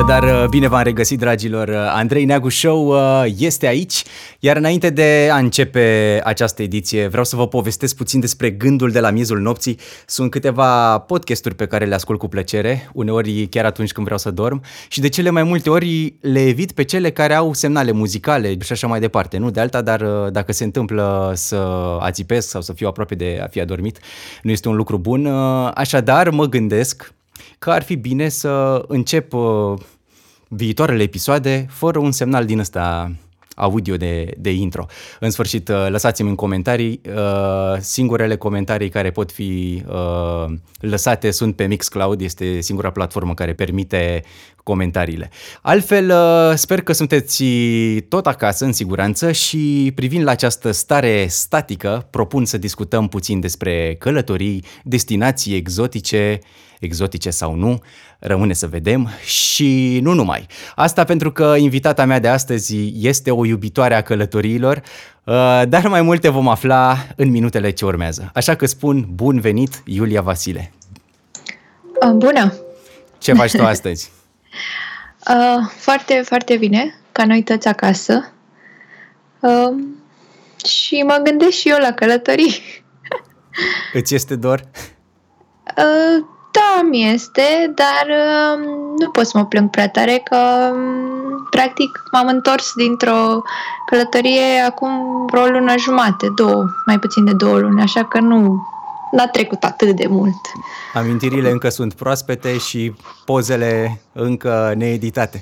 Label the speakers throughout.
Speaker 1: Așadar, uh, bine v-am regăsit, dragilor! Uh, Andrei Neagu Show uh, este aici, iar înainte de a începe această ediție, vreau să vă povestesc puțin despre gândul de la miezul nopții. Sunt câteva podcasturi pe care le ascult cu plăcere, uneori chiar atunci când vreau să dorm, și de cele mai multe ori le evit pe cele care au semnale muzicale și așa mai departe. Nu de alta, dar dacă se întâmplă să ațipesc sau să fiu aproape de a fi adormit, nu este un lucru bun. Așadar, mă gândesc că ar fi bine să încep uh, viitoarele episoade fără un semnal din ăsta audio de, de intro. În sfârșit, uh, lăsați-mi în comentarii. Uh, singurele comentarii care pot fi uh, lăsate sunt pe Mixcloud, este singura platformă care permite comentariile. Altfel, sper că sunteți tot acasă, în siguranță, și privind la această stare statică, propun să discutăm puțin despre călătorii, destinații exotice, exotice sau nu, rămâne să vedem și nu numai. Asta pentru că invitata mea de astăzi este o iubitoare a călătoriilor, uh, dar mai multe vom afla în minutele ce urmează. Așa că spun bun venit, Iulia Vasile.
Speaker 2: Uh, bună!
Speaker 1: Ce faci tu astăzi?
Speaker 2: uh, foarte, foarte bine, ca noi toți acasă. Uh, și mă gândesc și eu la călătorii.
Speaker 1: Îți este dor?
Speaker 2: Uh, da, mi este, dar uh, nu pot să mă plâng prea tare că um, practic m-am întors dintr-o călătorie acum vreo lună jumate, două, mai puțin de două luni, așa că nu n-a trecut atât de mult.
Speaker 1: Amintirile încă sunt proaspete și pozele încă needitate.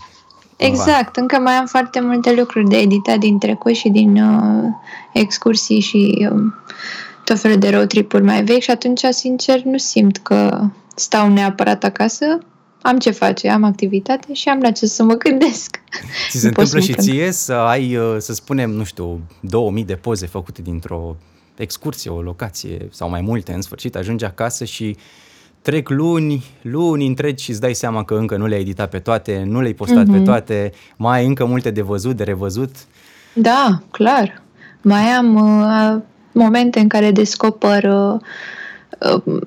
Speaker 2: Exact, încă mai am foarte multe lucruri de editat din trecut și din uh, excursii și uh, tot felul de road trip-uri mai vechi și atunci, sincer, nu simt că stau neapărat acasă, am ce face, am activitate și am la ce să mă gândesc.
Speaker 1: Ți se întâmplă și ție să ai, uh, să spunem, nu știu, 2000 de poze făcute dintr-o excursie, o locație sau mai multe, în sfârșit ajungi acasă și trec luni, luni întregi și îți dai seama că încă nu le-ai editat pe toate, nu le-ai postat mm-hmm. pe mhm. toate, mai ai încă multe de văzut, de revăzut.
Speaker 2: Da, clar. Mai am uh, momente în care descoper uh, uh,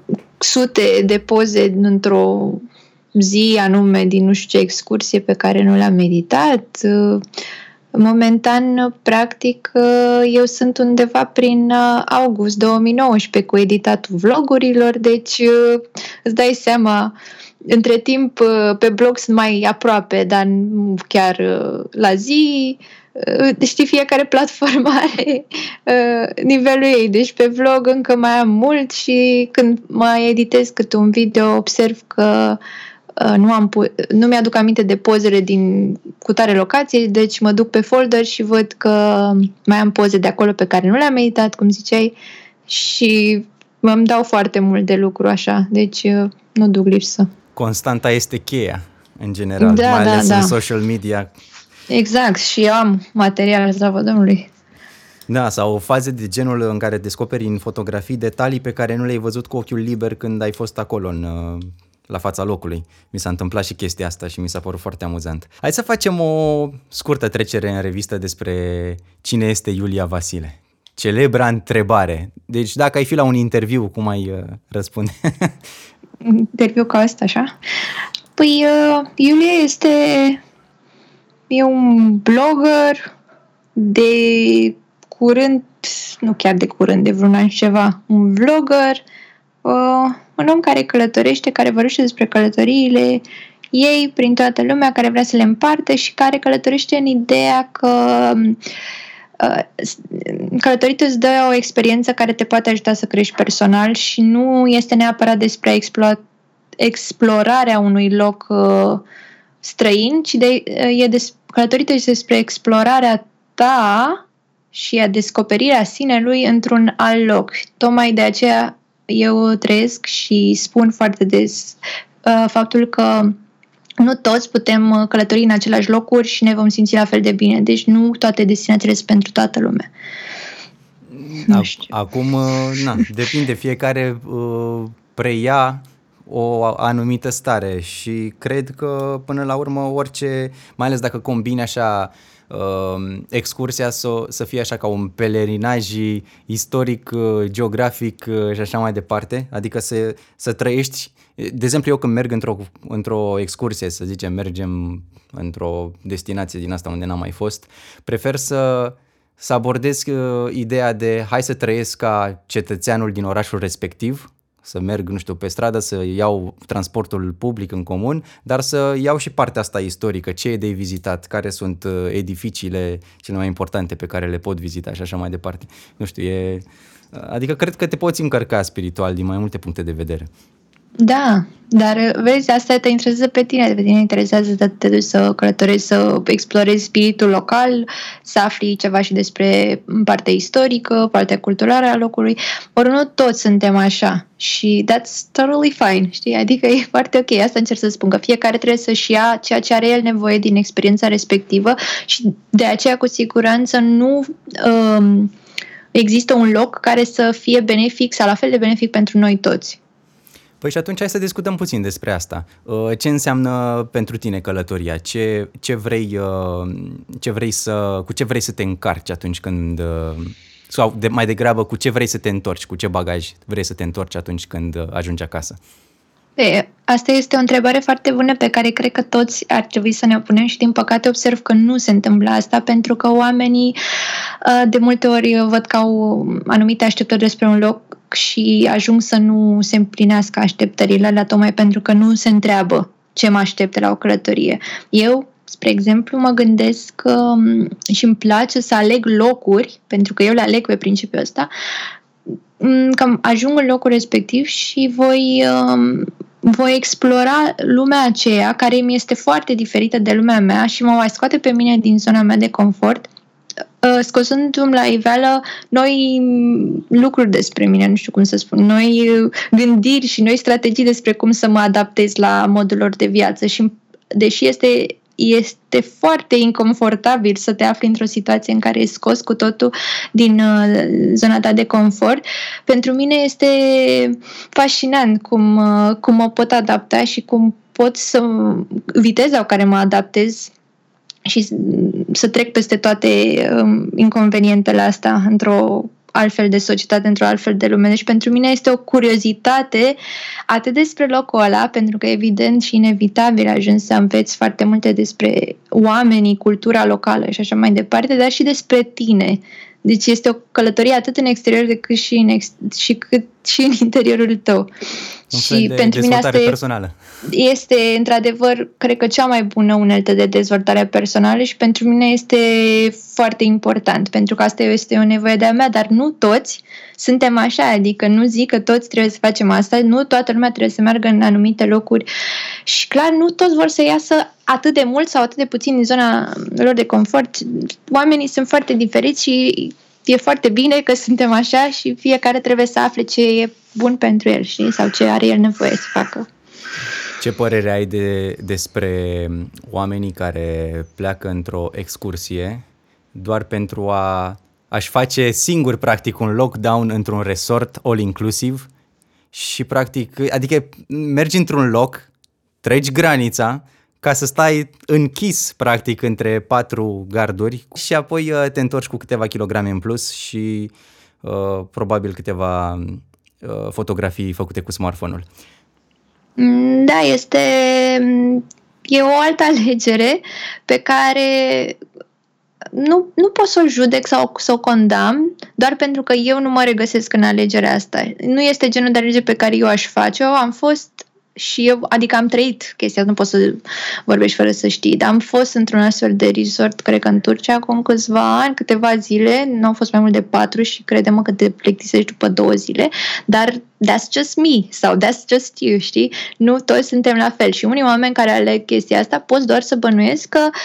Speaker 2: sute de poze într-o zi anume din nu știu ce excursie pe care nu l-am meditat. Momentan, practic, eu sunt undeva prin august 2019 cu editatul vlogurilor, deci îți dai seama, între timp pe blog sunt mai aproape, dar nu chiar la zi, Uh, știi, fiecare platformă are uh, nivelul ei. Deci pe vlog încă mai am mult și când mai editez câte un video observ că uh, nu, am pu- nu mi-aduc aminte de pozele din cutare locație, deci mă duc pe folder și văd că mai am poze de acolo pe care nu le-am editat, cum ziceai, și îmi dau foarte mult de lucru așa, deci nu duc lipsă.
Speaker 1: Constanta este cheia, în general, da, mai ales da, în da. social media
Speaker 2: Exact, și eu am material, slavă Domnului.
Speaker 1: Da, sau faze de genul în care descoperi în fotografii detalii pe care nu le-ai văzut cu ochiul liber când ai fost acolo în, la fața locului. Mi s-a întâmplat și chestia asta și mi s-a părut foarte amuzant. Hai să facem o scurtă trecere în revistă despre cine este Iulia Vasile. Celebra întrebare. Deci dacă ai fi la un interviu, cum ai uh, răspunde?
Speaker 2: interviu ca asta, așa? Păi, uh, Iulia este e un blogger de curând, nu chiar de curând, de vreun an și ceva, un vlogger, uh, un om care călătorește, care vorbește despre călătoriile ei prin toată lumea, care vrea să le împarte și care călătorește în ideea că uh, călătoritul îți dă o experiență care te poate ajuta să crești personal și nu este neapărat despre explo- explorarea unui loc uh, străin, ci de, e des, călătorită despre explorarea ta și a descoperirea sinelui într-un alt loc. Tocmai de aceea eu trăiesc și spun foarte des uh, faptul că nu toți putem uh, călători în același locuri și ne vom simți la fel de bine. Deci nu toate destinațiile sunt pentru toată lumea.
Speaker 1: Acum, uh, na, depinde, fiecare uh, preia o anumită stare și cred că până la urmă orice, mai ales dacă combini așa uh, excursia să, să fie așa ca un pelerinaj istoric, uh, geografic uh, și așa mai departe, adică să, să trăiești de exemplu, eu când merg într-o, într-o excursie, să zicem, mergem într-o destinație din asta unde n-am mai fost, prefer să, să abordez uh, ideea de hai să trăiesc ca cetățeanul din orașul respectiv, să merg, nu știu, pe stradă, să iau transportul public în comun, dar să iau și partea asta istorică, ce e de vizitat, care sunt uh, edificiile cele mai importante pe care le pot vizita și așa mai departe. Nu știu, e... Adică cred că te poți încărca spiritual din mai multe puncte de vedere.
Speaker 2: Da, dar vezi, asta te interesează pe tine, pe tine interesează să te duci să călătorești, să explorezi spiritul local, să afli ceva și despre partea istorică, partea culturală a locului. Ori nu toți suntem așa și that's totally fine, știi? Adică e foarte ok, asta încerc să spun, că fiecare trebuie să-și ia ceea ce are el nevoie din experiența respectivă și de aceea cu siguranță nu... Um, există un loc care să fie benefic sau la fel de benefic pentru noi toți.
Speaker 1: Păi și atunci hai să discutăm puțin despre asta. Uh, ce înseamnă pentru tine călătoria? Ce, ce, vrei, uh, ce vrei să, cu ce vrei să te încarci atunci când uh, sau de, mai degrabă cu ce vrei să te întorci, cu ce bagaj vrei să te întorci atunci când ajungi acasă?
Speaker 2: E, asta este o întrebare foarte bună pe care cred că toți ar trebui să ne punem și din păcate observ că nu se întâmplă asta pentru că oamenii de multe ori văd că au anumite așteptări despre un loc și ajung să nu se împlinească așteptările alea tocmai pentru că nu se întreabă ce mă aștepte la o călătorie. Eu, spre exemplu, mă gândesc că și îmi place să aleg locuri, pentru că eu le aleg pe principiul ăsta, că ajung în locul respectiv și voi, um, voi explora lumea aceea care mi este foarte diferită de lumea mea și mă mai scoate pe mine din zona mea de confort. Uh, scosându-mi la iveală noi lucruri despre mine, nu știu cum să spun, noi gândiri și noi strategii despre cum să mă adaptez la modul lor de viață și deși este este foarte inconfortabil să te afli într-o situație în care ești scos cu totul din uh, zona ta de confort. Pentru mine este fascinant cum, uh, cum mă pot adapta și cum pot să viteza cu care mă adaptez și să trec peste toate um, inconvenientele astea într-o altfel de societate, într-o altfel de lume. Deci pentru mine este o curiozitate atât despre locul ăla, pentru că evident și inevitabil ajuns să înveți foarte multe despre oamenii, cultura locală și așa mai departe, dar și despre tine. Deci este o călătorie atât în exterior decât și în, ex- și cât și în interiorul tău.
Speaker 1: Un și de pentru mine asta personală.
Speaker 2: este într-adevăr, cred că cea mai bună uneltă de dezvoltare personală și pentru mine este foarte important, pentru că asta este o nevoie de-a mea, dar nu toți suntem așa, adică nu zic că toți trebuie să facem asta, nu toată lumea trebuie să meargă în anumite locuri și clar nu toți vor să iasă atât de mult sau atât de puțin din zona lor de confort. Oamenii sunt foarte diferiți și e foarte bine că suntem așa și fiecare trebuie să afle ce e bun pentru el, știi? Sau ce are el nevoie să facă.
Speaker 1: Ce părere ai de, despre oamenii care pleacă într-o excursie doar pentru a aș face singur practic un lockdown într-un resort all-inclusiv și practic, adică mergi într-un loc, treci granița, ca să stai închis, practic, între patru garduri și apoi uh, te întorci cu câteva kilograme în plus și uh, probabil câteva uh, fotografii făcute cu smartphone-ul.
Speaker 2: Mm, da, este e o altă alegere pe care nu, nu pot să o judec sau să o condamn doar pentru că eu nu mă regăsesc în alegerea asta. Nu este genul de alegere pe care eu aș face-o. Am fost și eu, adică am trăit chestia, nu poți să vorbești fără să știi, dar am fost într-un astfel de resort, cred că în Turcia, acum câțiva ani, câteva zile, nu au fost mai mult de patru și credem că te plictisești după două zile, dar that's just me sau that's just you, știi? Nu toți suntem la fel și unii oameni care aleg chestia asta poți doar să bănuiesc că uh,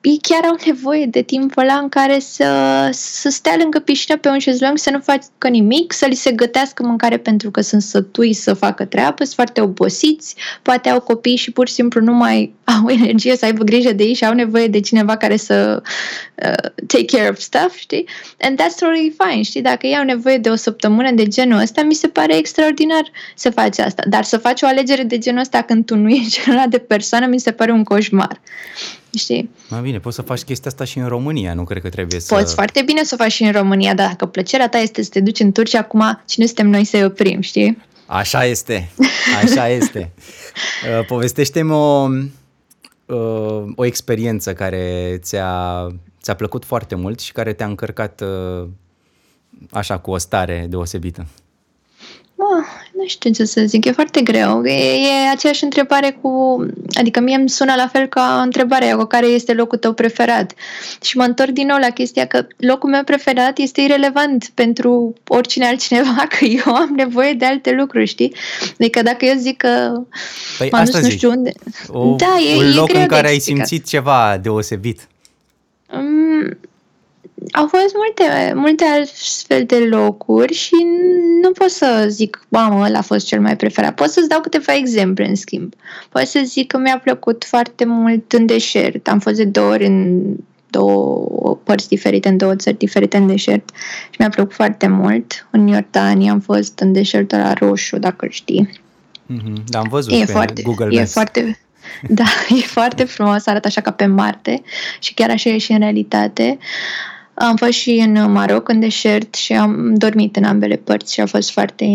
Speaker 2: ei chiar au nevoie de timpul ăla în care să, să stea lângă piscina pe un șezlong, să nu facă nimic, să li se gătească mâncare pentru că sunt sătui să facă treabă, sunt foarte obosiți, poate au copii și pur și simplu nu mai au energie să aibă grijă de ei și au nevoie de cineva care să uh, take care of stuff, știi? And that's totally fine, știi? Dacă ei au nevoie de o săptămână de genul ăsta, mi se pare extraordinar să faci asta. Dar să faci o alegere de genul ăsta când tu nu ești genul de persoană, mi se pare un coșmar. Știi?
Speaker 1: Mai bine, poți să faci chestia asta și în România, nu cred că trebuie să...
Speaker 2: Poți foarte bine să o faci și în România, dar dacă plăcerea ta este să te duci în Turcia, acum cine suntem noi să-i oprim, știi?
Speaker 1: Așa este, așa este. Uh, povestește-mi o, uh, o experiență care ți-a, ți-a plăcut foarte mult și care te-a încărcat uh, așa cu o stare deosebită.
Speaker 2: Oh, nu știu ce să zic, e foarte greu. E, e aceeași întrebare cu... Adică mie îmi sună la fel ca întrebarea cu care este locul tău preferat. Și mă întorc din nou la chestia că locul meu preferat este irelevant pentru oricine altcineva, că eu am nevoie de alte lucruri, știi? Adică dacă eu zic că
Speaker 1: păi
Speaker 2: m-am dus nu știu unde...
Speaker 1: O, da, e, un loc e greu în care ai simțit ceva deosebit.
Speaker 2: Mm, au fost multe, multe astfel de locuri și nu pot să zic, mamă, ăla a fost cel mai preferat. Pot să-ți dau câteva exemple, în schimb. Pot să zic că mi-a plăcut foarte mult în deșert. Am fost de două ori în două părți diferite, în două țări diferite în deșert și mi-a plăcut foarte mult. În Iordania am fost în deșertul la roșu, dacă știi.
Speaker 1: Mm-hmm. Da, am văzut e pe foarte, Google Maps.
Speaker 2: E foarte, da, e foarte frumos, arată așa ca pe Marte și chiar așa e și în realitate. Am fost și în Maroc, în deșert și am dormit în ambele părți și a fost foarte...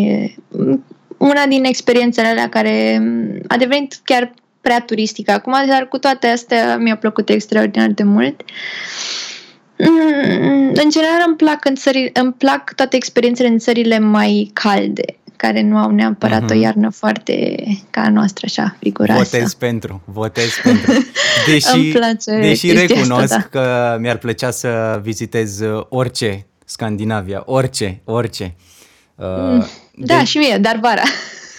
Speaker 2: Una din experiențele alea care a devenit chiar prea turistică acum, dar cu toate astea mi-a plăcut extraordinar de mult. În general îmi plac, în țări, îmi plac toate experiențele în țările mai calde care nu au neapărat uh-huh. o mhm. iarnă foarte ca a noastră, așa, friguroasă.
Speaker 1: Votez pentru, votez pentru. Deși, place deși recunosc asta, da. că mi-ar plăcea să vizitez orice Scandinavia, orice, orice.
Speaker 2: Mm, uh, da, de... și mie, dar vara.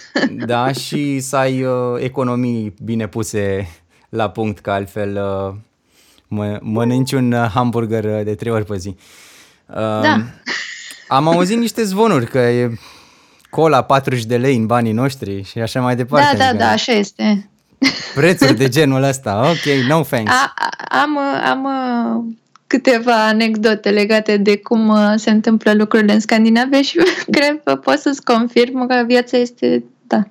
Speaker 1: da, și să ai uh, economii bine puse la punct, că altfel uh, mă, mănânci un hamburger de trei ori pe zi. Uh, da. Am auzit niște zvonuri că e cola 40 de lei în banii noștri și așa mai departe.
Speaker 2: Da, da, da, așa este.
Speaker 1: Prețuri de genul ăsta, ok, no thanks.
Speaker 2: A, am, am câteva anecdote legate de cum uh, se întâmplă lucrurile în Scandinavia și cred că pot să-ți confirm că viața este, da,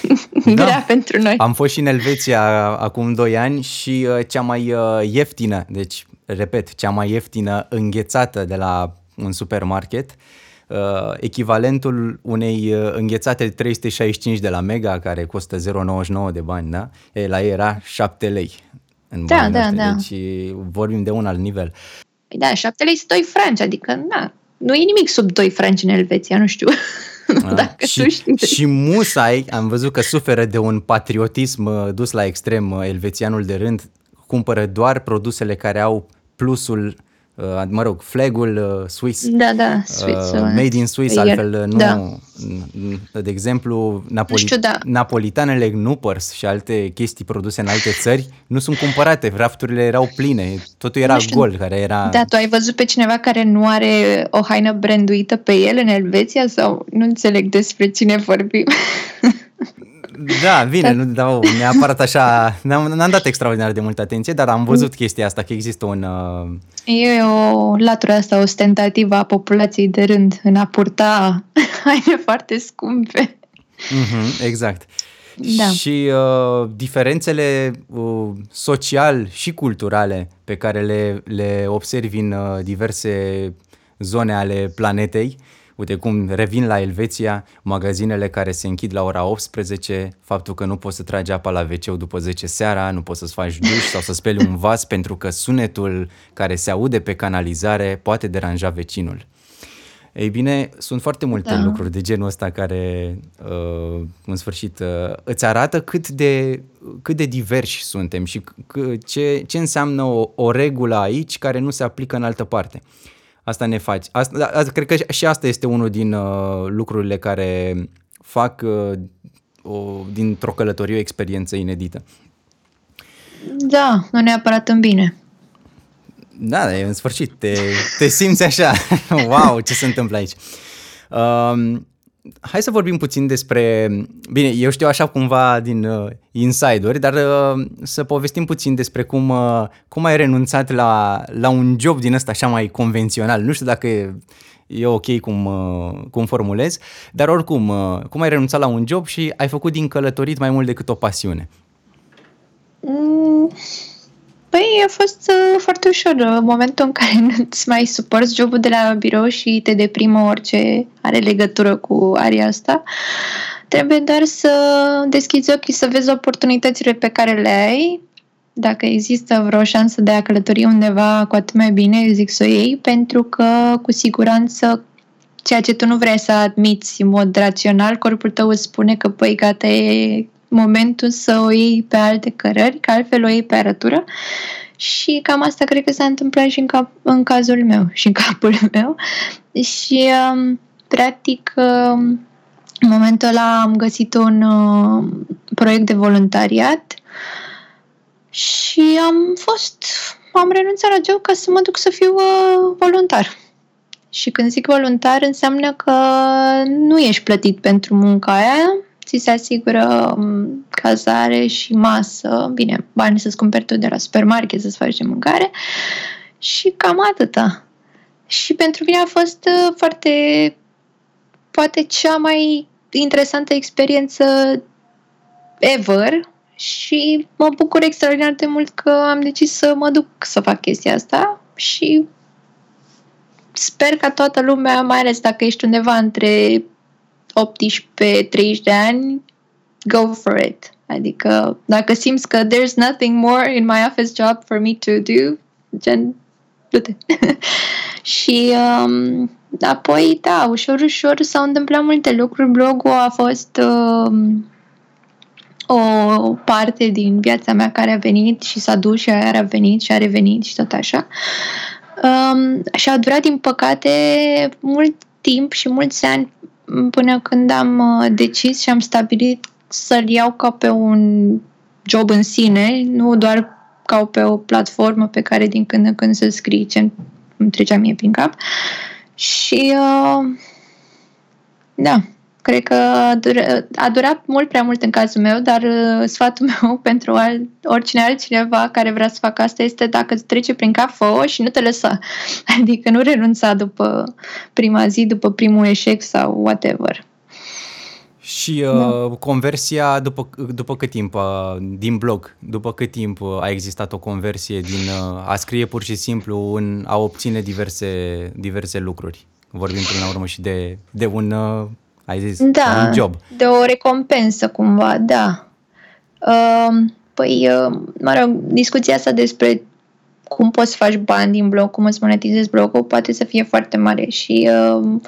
Speaker 2: da. grea pentru noi.
Speaker 1: Am fost și în Elveția acum 2 ani și uh, cea mai uh, ieftină, deci, repet, cea mai ieftină înghețată de la un supermarket uh, echivalentul unei uh, înghețate 365 de la Mega, care costă 0,99 de bani, da? E, la ei era 7 lei. În
Speaker 2: da, da, da.
Speaker 1: Deci vorbim de un alt nivel.
Speaker 2: Păi da, 7 lei sunt 2 franci, adică na, nu e nimic sub 2 franci în Elveția, nu știu. Da, Dacă
Speaker 1: și,
Speaker 2: tu știi.
Speaker 1: și Musai, am văzut că suferă de un patriotism uh, dus la extrem uh, elvețianul de rând, cumpără doar produsele care au plusul Uh, mă rog, flagul uh, Swiss.
Speaker 2: Da, da, Swiss. Uh,
Speaker 1: made in Swiss, Iar, altfel nu, da. de exemplu, napoli- știu, da. napolitanele Knuppers și alte chestii produse în alte țări nu sunt cumpărate, rafturile erau pline, totul era gol, care era...
Speaker 2: Da, tu ai văzut pe cineva care nu are o haină branduită pe el în Elveția sau nu înțeleg despre cine vorbim?
Speaker 1: Da, bine, nu dau neapărat așa, n-am, n-am dat extraordinar de multă atenție, dar am văzut chestia asta, că există un... Uh...
Speaker 2: E o latură asta ostentativă a populației de rând în a purta haine foarte scumpe.
Speaker 1: Mm-hmm, exact. Da. Și uh, diferențele uh, social și culturale pe care le, le observi în uh, diverse zone ale planetei Uite cum revin la Elveția, magazinele care se închid la ora 18, faptul că nu poți să tragi apa la wc după 10 seara, nu poți să-ți faci duș sau să speli un vas pentru că sunetul care se aude pe canalizare poate deranja vecinul. Ei bine, sunt foarte multe da. lucruri de genul ăsta care, uh, în sfârșit, uh, îți arată cât de, cât de diversi suntem și c- ce, ce înseamnă o, o regulă aici care nu se aplică în altă parte. Asta ne faci. Asta, da, cred că și asta este unul din uh, lucrurile care fac uh, o, dintr-o călătorie o experiență inedită.
Speaker 2: Da, nu neapărat în bine.
Speaker 1: Da, în sfârșit, te, te simți așa. wow, ce se întâmplă aici. Uh, hai să vorbim puțin despre, bine, eu știu așa cumva din uh, insider, dar uh, să povestim puțin despre cum, uh, cum ai renunțat la, la un job din ăsta așa mai convențional. Nu știu dacă e, e ok cum, uh, cum formulez, dar oricum, uh, cum ai renunțat la un job și ai făcut din călătorit mai mult decât o pasiune?
Speaker 2: Mm, Păi a fost uh, foarte ușor. În momentul în care nu-ți mai suporți jobul de la birou și te deprimă orice are legătură cu aria asta, trebuie doar să deschizi ochii, să vezi oportunitățile pe care le ai. Dacă există vreo șansă de a călători undeva, cu atât mai bine, eu zic să o iei, pentru că cu siguranță ceea ce tu nu vrei să admiți în mod rațional, corpul tău îți spune că, păi, gata, e momentul să o iei pe alte cărări, că altfel o iei pe arătură. Și cam asta cred că s-a întâmplat și în, cap, în cazul meu și în capul meu. Și, um, practic, um, în momentul ăla am găsit un uh, proiect de voluntariat și am fost, am renunțat la job ca să mă duc să fiu uh, voluntar. Și când zic voluntar, înseamnă că nu ești plătit pentru munca aia, ți se asigură um, cazare și masă, bine, bani să-ți cumperi tu de la supermarket să-ți faci de mâncare. Și cam atâta. Și pentru mine a fost uh, foarte, poate cea mai interesantă experiență ever. Și mă bucur extraordinar de mult că am decis să mă duc să fac chestia asta. Și sper ca toată lumea, mai ales dacă ești undeva între 18-30 de ani, go for it. Adică dacă simți că there's nothing more in my office job for me to do, gen, du-te. și um, apoi, da, ușor, ușor s-au întâmplat multe lucruri. Blogul a fost um, o parte din viața mea care a venit și s-a dus și a venit și a revenit și tot așa. Um, și a durat, din păcate, mult timp și mulți ani până când am uh, decis și am stabilit să-l iau ca pe un job în sine, nu doar ca pe o platformă pe care din când în când să scrii ce îmi trecea mie prin cap. Și uh, da, Cred că a durat mult prea mult în cazul meu, dar uh, sfatul meu pentru oricine altcineva care vrea să facă asta este dacă îți trece prin cap, fă și nu te lăsa. Adică nu renunța după prima zi, după primul eșec sau whatever.
Speaker 1: Și uh, da. conversia după, după cât timp, uh, din blog, după cât timp uh, a existat o conversie din uh, a scrie pur și simplu în a obține diverse, diverse lucruri? Vorbim până la urmă și de, de un uh, ai zis,
Speaker 2: da,
Speaker 1: un job.
Speaker 2: de o recompensă cumva, da. Uh, păi, uh, mă rog, discuția asta despre cum poți să faci bani din blog, cum îți monetizezi blogul, poate să fie foarte mare și uh,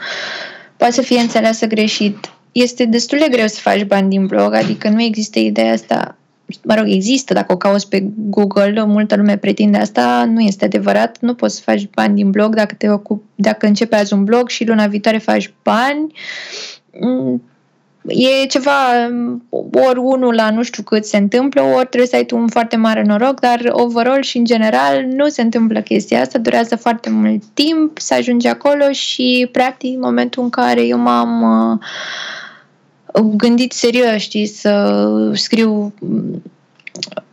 Speaker 2: poate să fie înțeleasă greșit. Este destul de greu să faci bani din blog, adică nu există ideea asta mă rog, există, dacă o cauți pe Google, multă lume pretinde asta, nu este adevărat, nu poți să faci bani din blog dacă te ocupi, dacă începi azi un blog și luna viitoare faci bani, Mm, e ceva, ori unul la nu știu cât se întâmplă, ori trebuie să ai tu un foarte mare noroc, dar overall și în general nu se întâmplă chestia asta, durează foarte mult timp să ajungi acolo și practic în momentul în care eu m-am uh, gândit serios, știi, să scriu mm,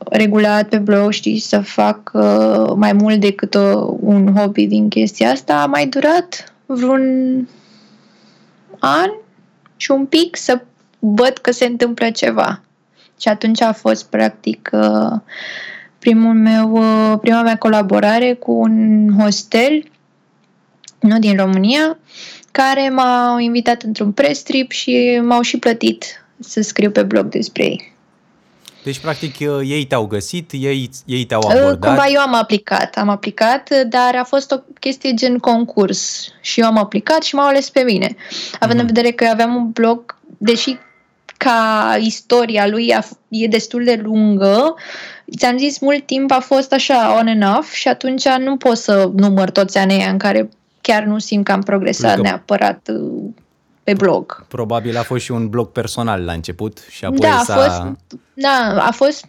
Speaker 2: regulat pe blog, știi, să fac uh, mai mult decât uh, un hobby din chestia asta, a mai durat vreun an și un pic să văd că se întâmplă ceva. Și atunci a fost practic uh, primul meu, uh, prima mea colaborare cu un hostel, nu din România, care m-au invitat într-un press trip și m-au și plătit să scriu pe blog despre ei.
Speaker 1: Deci, practic, uh, ei te-au găsit, ei, ei te-au abordat.
Speaker 2: Cumva eu am aplicat, am aplicat, dar a fost o chestie gen concurs și eu am aplicat și m-au ales pe mine. Având mm-hmm. în vedere că aveam un blog, deși ca istoria lui a, e destul de lungă, ți-am zis, mult timp a fost așa on and off și atunci nu pot să număr toți anii în care chiar nu simt că am progresat neapărat uh, pe blog.
Speaker 1: Probabil a fost și un blog personal la început și apoi
Speaker 2: da,
Speaker 1: s-a...
Speaker 2: A fost, da, a fost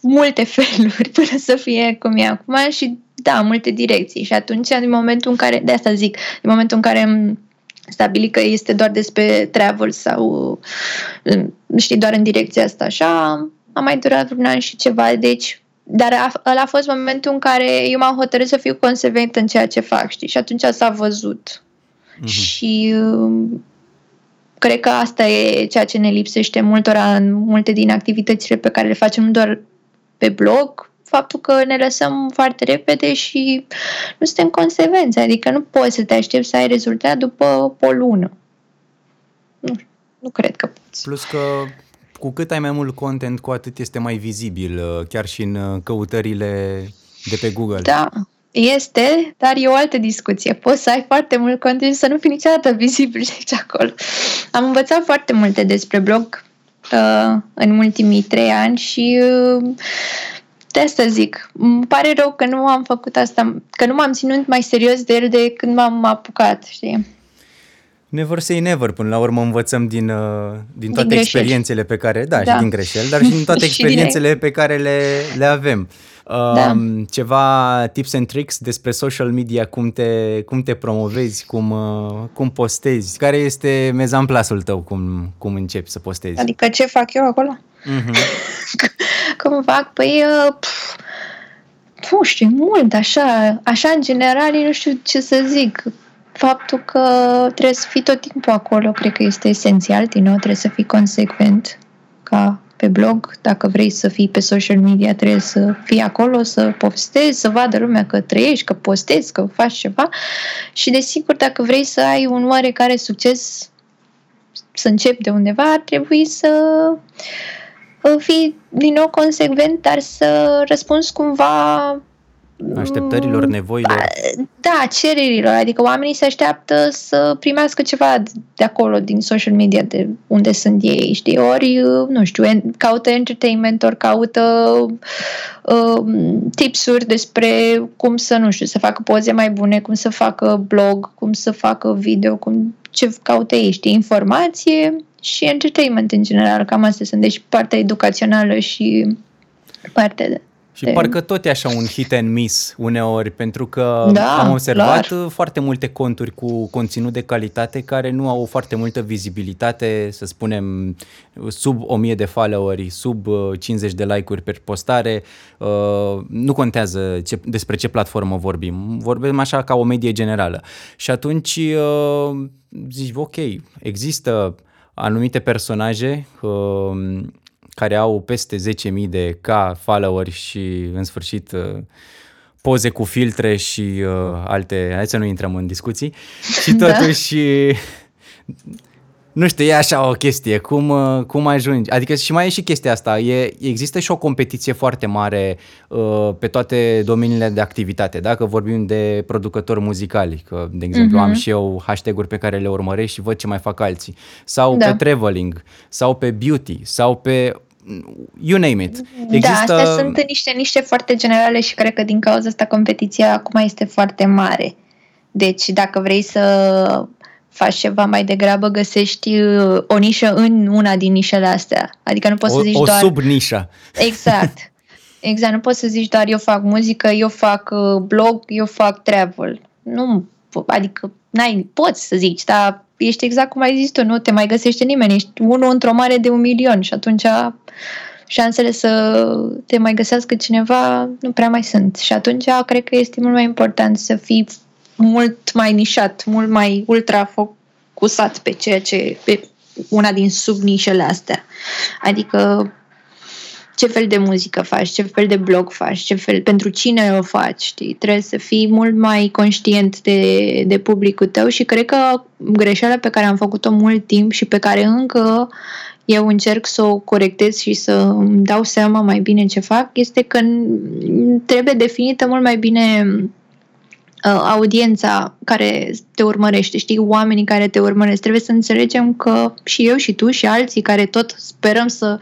Speaker 2: multe feluri până să fie cum e acum și da, multe direcții și atunci în momentul în care, de asta zic, în momentul în care am stabilit că este doar despre travel sau știi, doar în direcția asta așa, a mai durat un an și ceva, deci dar a, ăla a fost momentul în care eu m-am hotărât să fiu consecvent în ceea ce fac, știi? Și atunci s-a văzut. Uh-huh. Și um, cred că asta e ceea ce ne lipsește multora în multe din activitățile pe care le facem, nu doar pe blog, faptul că ne lăsăm foarte repede și nu suntem consecvenți, adică nu poți să te aștepți să ai rezultat după o lună. Nu, nu cred că poți.
Speaker 1: Plus că cu cât ai mai mult content, cu atât este mai vizibil, uh, chiar și în uh, căutările de pe Google.
Speaker 2: Da, este, dar e o altă discuție. Poți să ai foarte mult content și să nu fii niciodată vizibil aici acolo. Am învățat foarte multe despre blog uh, în ultimii trei ani și uh, de asta zic, îmi pare rău că nu am făcut asta, că nu m-am ținut mai serios de el de când m-am apucat, știi?
Speaker 1: Never say never, până la urmă învățăm din, uh, din toate din experiențele pe care, da, da, și din greșeli, dar și din toate experiențele pe care le, le avem. Da. Um, ceva tips and tricks despre social media, cum te, cum te promovezi, cum, uh, cum postezi, care este mezamplasul tău, cum, cum începi să postezi?
Speaker 2: Adică ce fac eu acolo? Mm-hmm. cum fac? Păi, uh, pf, nu știu, mult, așa, așa în general, nu știu ce să zic. Faptul că trebuie să fii tot timpul acolo, cred că este esențial, din nou, trebuie să fii consecvent ca pe blog, dacă vrei să fii pe social media, trebuie să fii acolo, să postezi, să vadă lumea că trăiești, că postezi, că faci ceva. Și desigur, dacă vrei să ai un oarecare succes, să începi de undeva, ar trebui să fii din nou consecvent, dar să răspunzi cumva
Speaker 1: Așteptărilor, nevoilor?
Speaker 2: Da, cererilor. Adică oamenii se așteaptă să primească ceva de acolo, din social media, de unde sunt ei, știi? Ori, nu știu, caută entertainment, ori caută uh, tipsuri despre cum să, nu știu, să facă poze mai bune, cum să facă blog, cum să facă video, cum ce caută ei, știi? Informație și entertainment în general. Cam astea sunt. Deci partea educațională și partea de
Speaker 1: și de... parcă tot e așa un hit and miss uneori, pentru că da, am observat clar. foarte multe conturi cu conținut de calitate care nu au foarte multă vizibilitate, să spunem sub 1000 de followeri, sub 50 uh, de like-uri pe postare. Uh, nu contează ce, despre ce platformă vorbim, vorbim așa ca o medie generală. Și atunci uh, zici, ok, există anumite personaje care au peste 10.000 de K followeri și în sfârșit uh, poze cu filtre și uh, alte, hai să nu intrăm în discuții, și da. totuși da nu știu, e așa o chestie, cum, uh, cum ajungi, adică și mai e și chestia asta, e, există și o competiție foarte mare uh, pe toate domeniile de activitate, dacă vorbim de producători muzicali, că, de exemplu, uh-huh. am și eu hashtag-uri pe care le urmăresc și văd ce mai fac alții, sau da. pe traveling, sau pe beauty, sau pe you name it.
Speaker 2: Da, există... Da, astea sunt niște niște foarte generale și cred că din cauza asta competiția acum este foarte mare. Deci dacă vrei să faci ceva mai degrabă, găsești uh, o nișă în una din nișele astea. Adică nu poți o, să zici
Speaker 1: o
Speaker 2: doar...
Speaker 1: O sub-nișă.
Speaker 2: Exact. Exact, nu poți să zici doar eu fac muzică, eu fac uh, blog, eu fac travel. Nu, adică n-ai, poți să zici, dar ești exact cum ai zis tu, nu te mai găsește nimeni, ești unul într-o mare de un milion și atunci șansele să te mai găsească cineva nu prea mai sunt. Și atunci cred că este mult mai important să fii mult mai nișat, mult mai ultra focusat pe ceea ce, pe una din subnișele astea. Adică ce fel de muzică faci, ce fel de blog faci, ce fel, pentru cine o faci, știi? Trebuie să fii mult mai conștient de, de publicul tău și cred că greșeala pe care am făcut-o mult timp și pe care încă eu încerc să o corectez și să îmi dau seama mai bine ce fac, este că trebuie definită mult mai bine Uh, audiența care te urmărește, știi, oamenii care te urmăresc. Trebuie să înțelegem că și eu și tu și alții care tot sperăm să,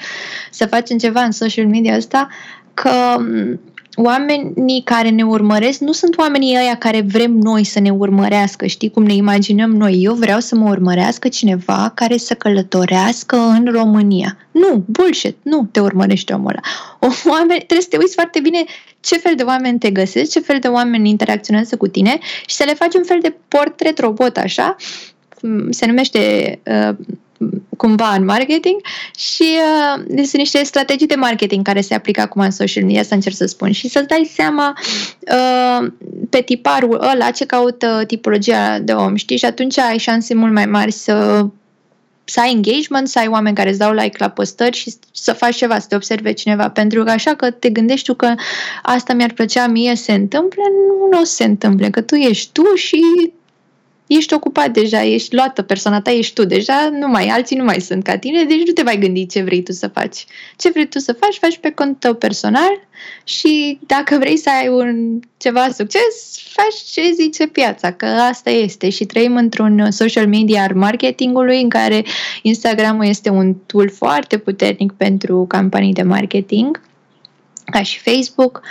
Speaker 2: să facem ceva în social media asta, că um, oamenii care ne urmăresc nu sunt oamenii ăia care vrem noi să ne urmărească, știi cum ne imaginăm noi. Eu vreau să mă urmărească cineva care să călătorească în România. Nu, bullshit, nu te urmărește omul ăla. O, oameni, trebuie să te uiți foarte bine ce fel de oameni te găsești, ce fel de oameni interacționează cu tine și să le faci un fel de portret robot, așa, se numește uh, cumva în marketing și uh, sunt niște strategii de marketing care se aplică acum în social media, să încerc să spun, și să-ți dai seama uh, pe tiparul ăla ce caută tipologia de om, știi? Și atunci ai șanse mult mai mari să să ai engagement, să ai oameni care îți dau like la postări și să faci ceva, să te observe cineva. Pentru că așa că te gândești tu că asta mi-ar plăcea mie să se întâmple, nu, nu o să se întâmple, că tu ești tu și ești ocupat deja, ești luată persoana ta, ești tu deja, nu mai, alții nu mai sunt ca tine, deci nu te mai gândi ce vrei tu să faci. Ce vrei tu să faci, faci pe contul tău personal și dacă vrei să ai un ceva succes, faci ce zice piața, că asta este și trăim într-un social media al marketingului în care Instagramul este un tool foarte puternic pentru campanii de marketing, ca și Facebook.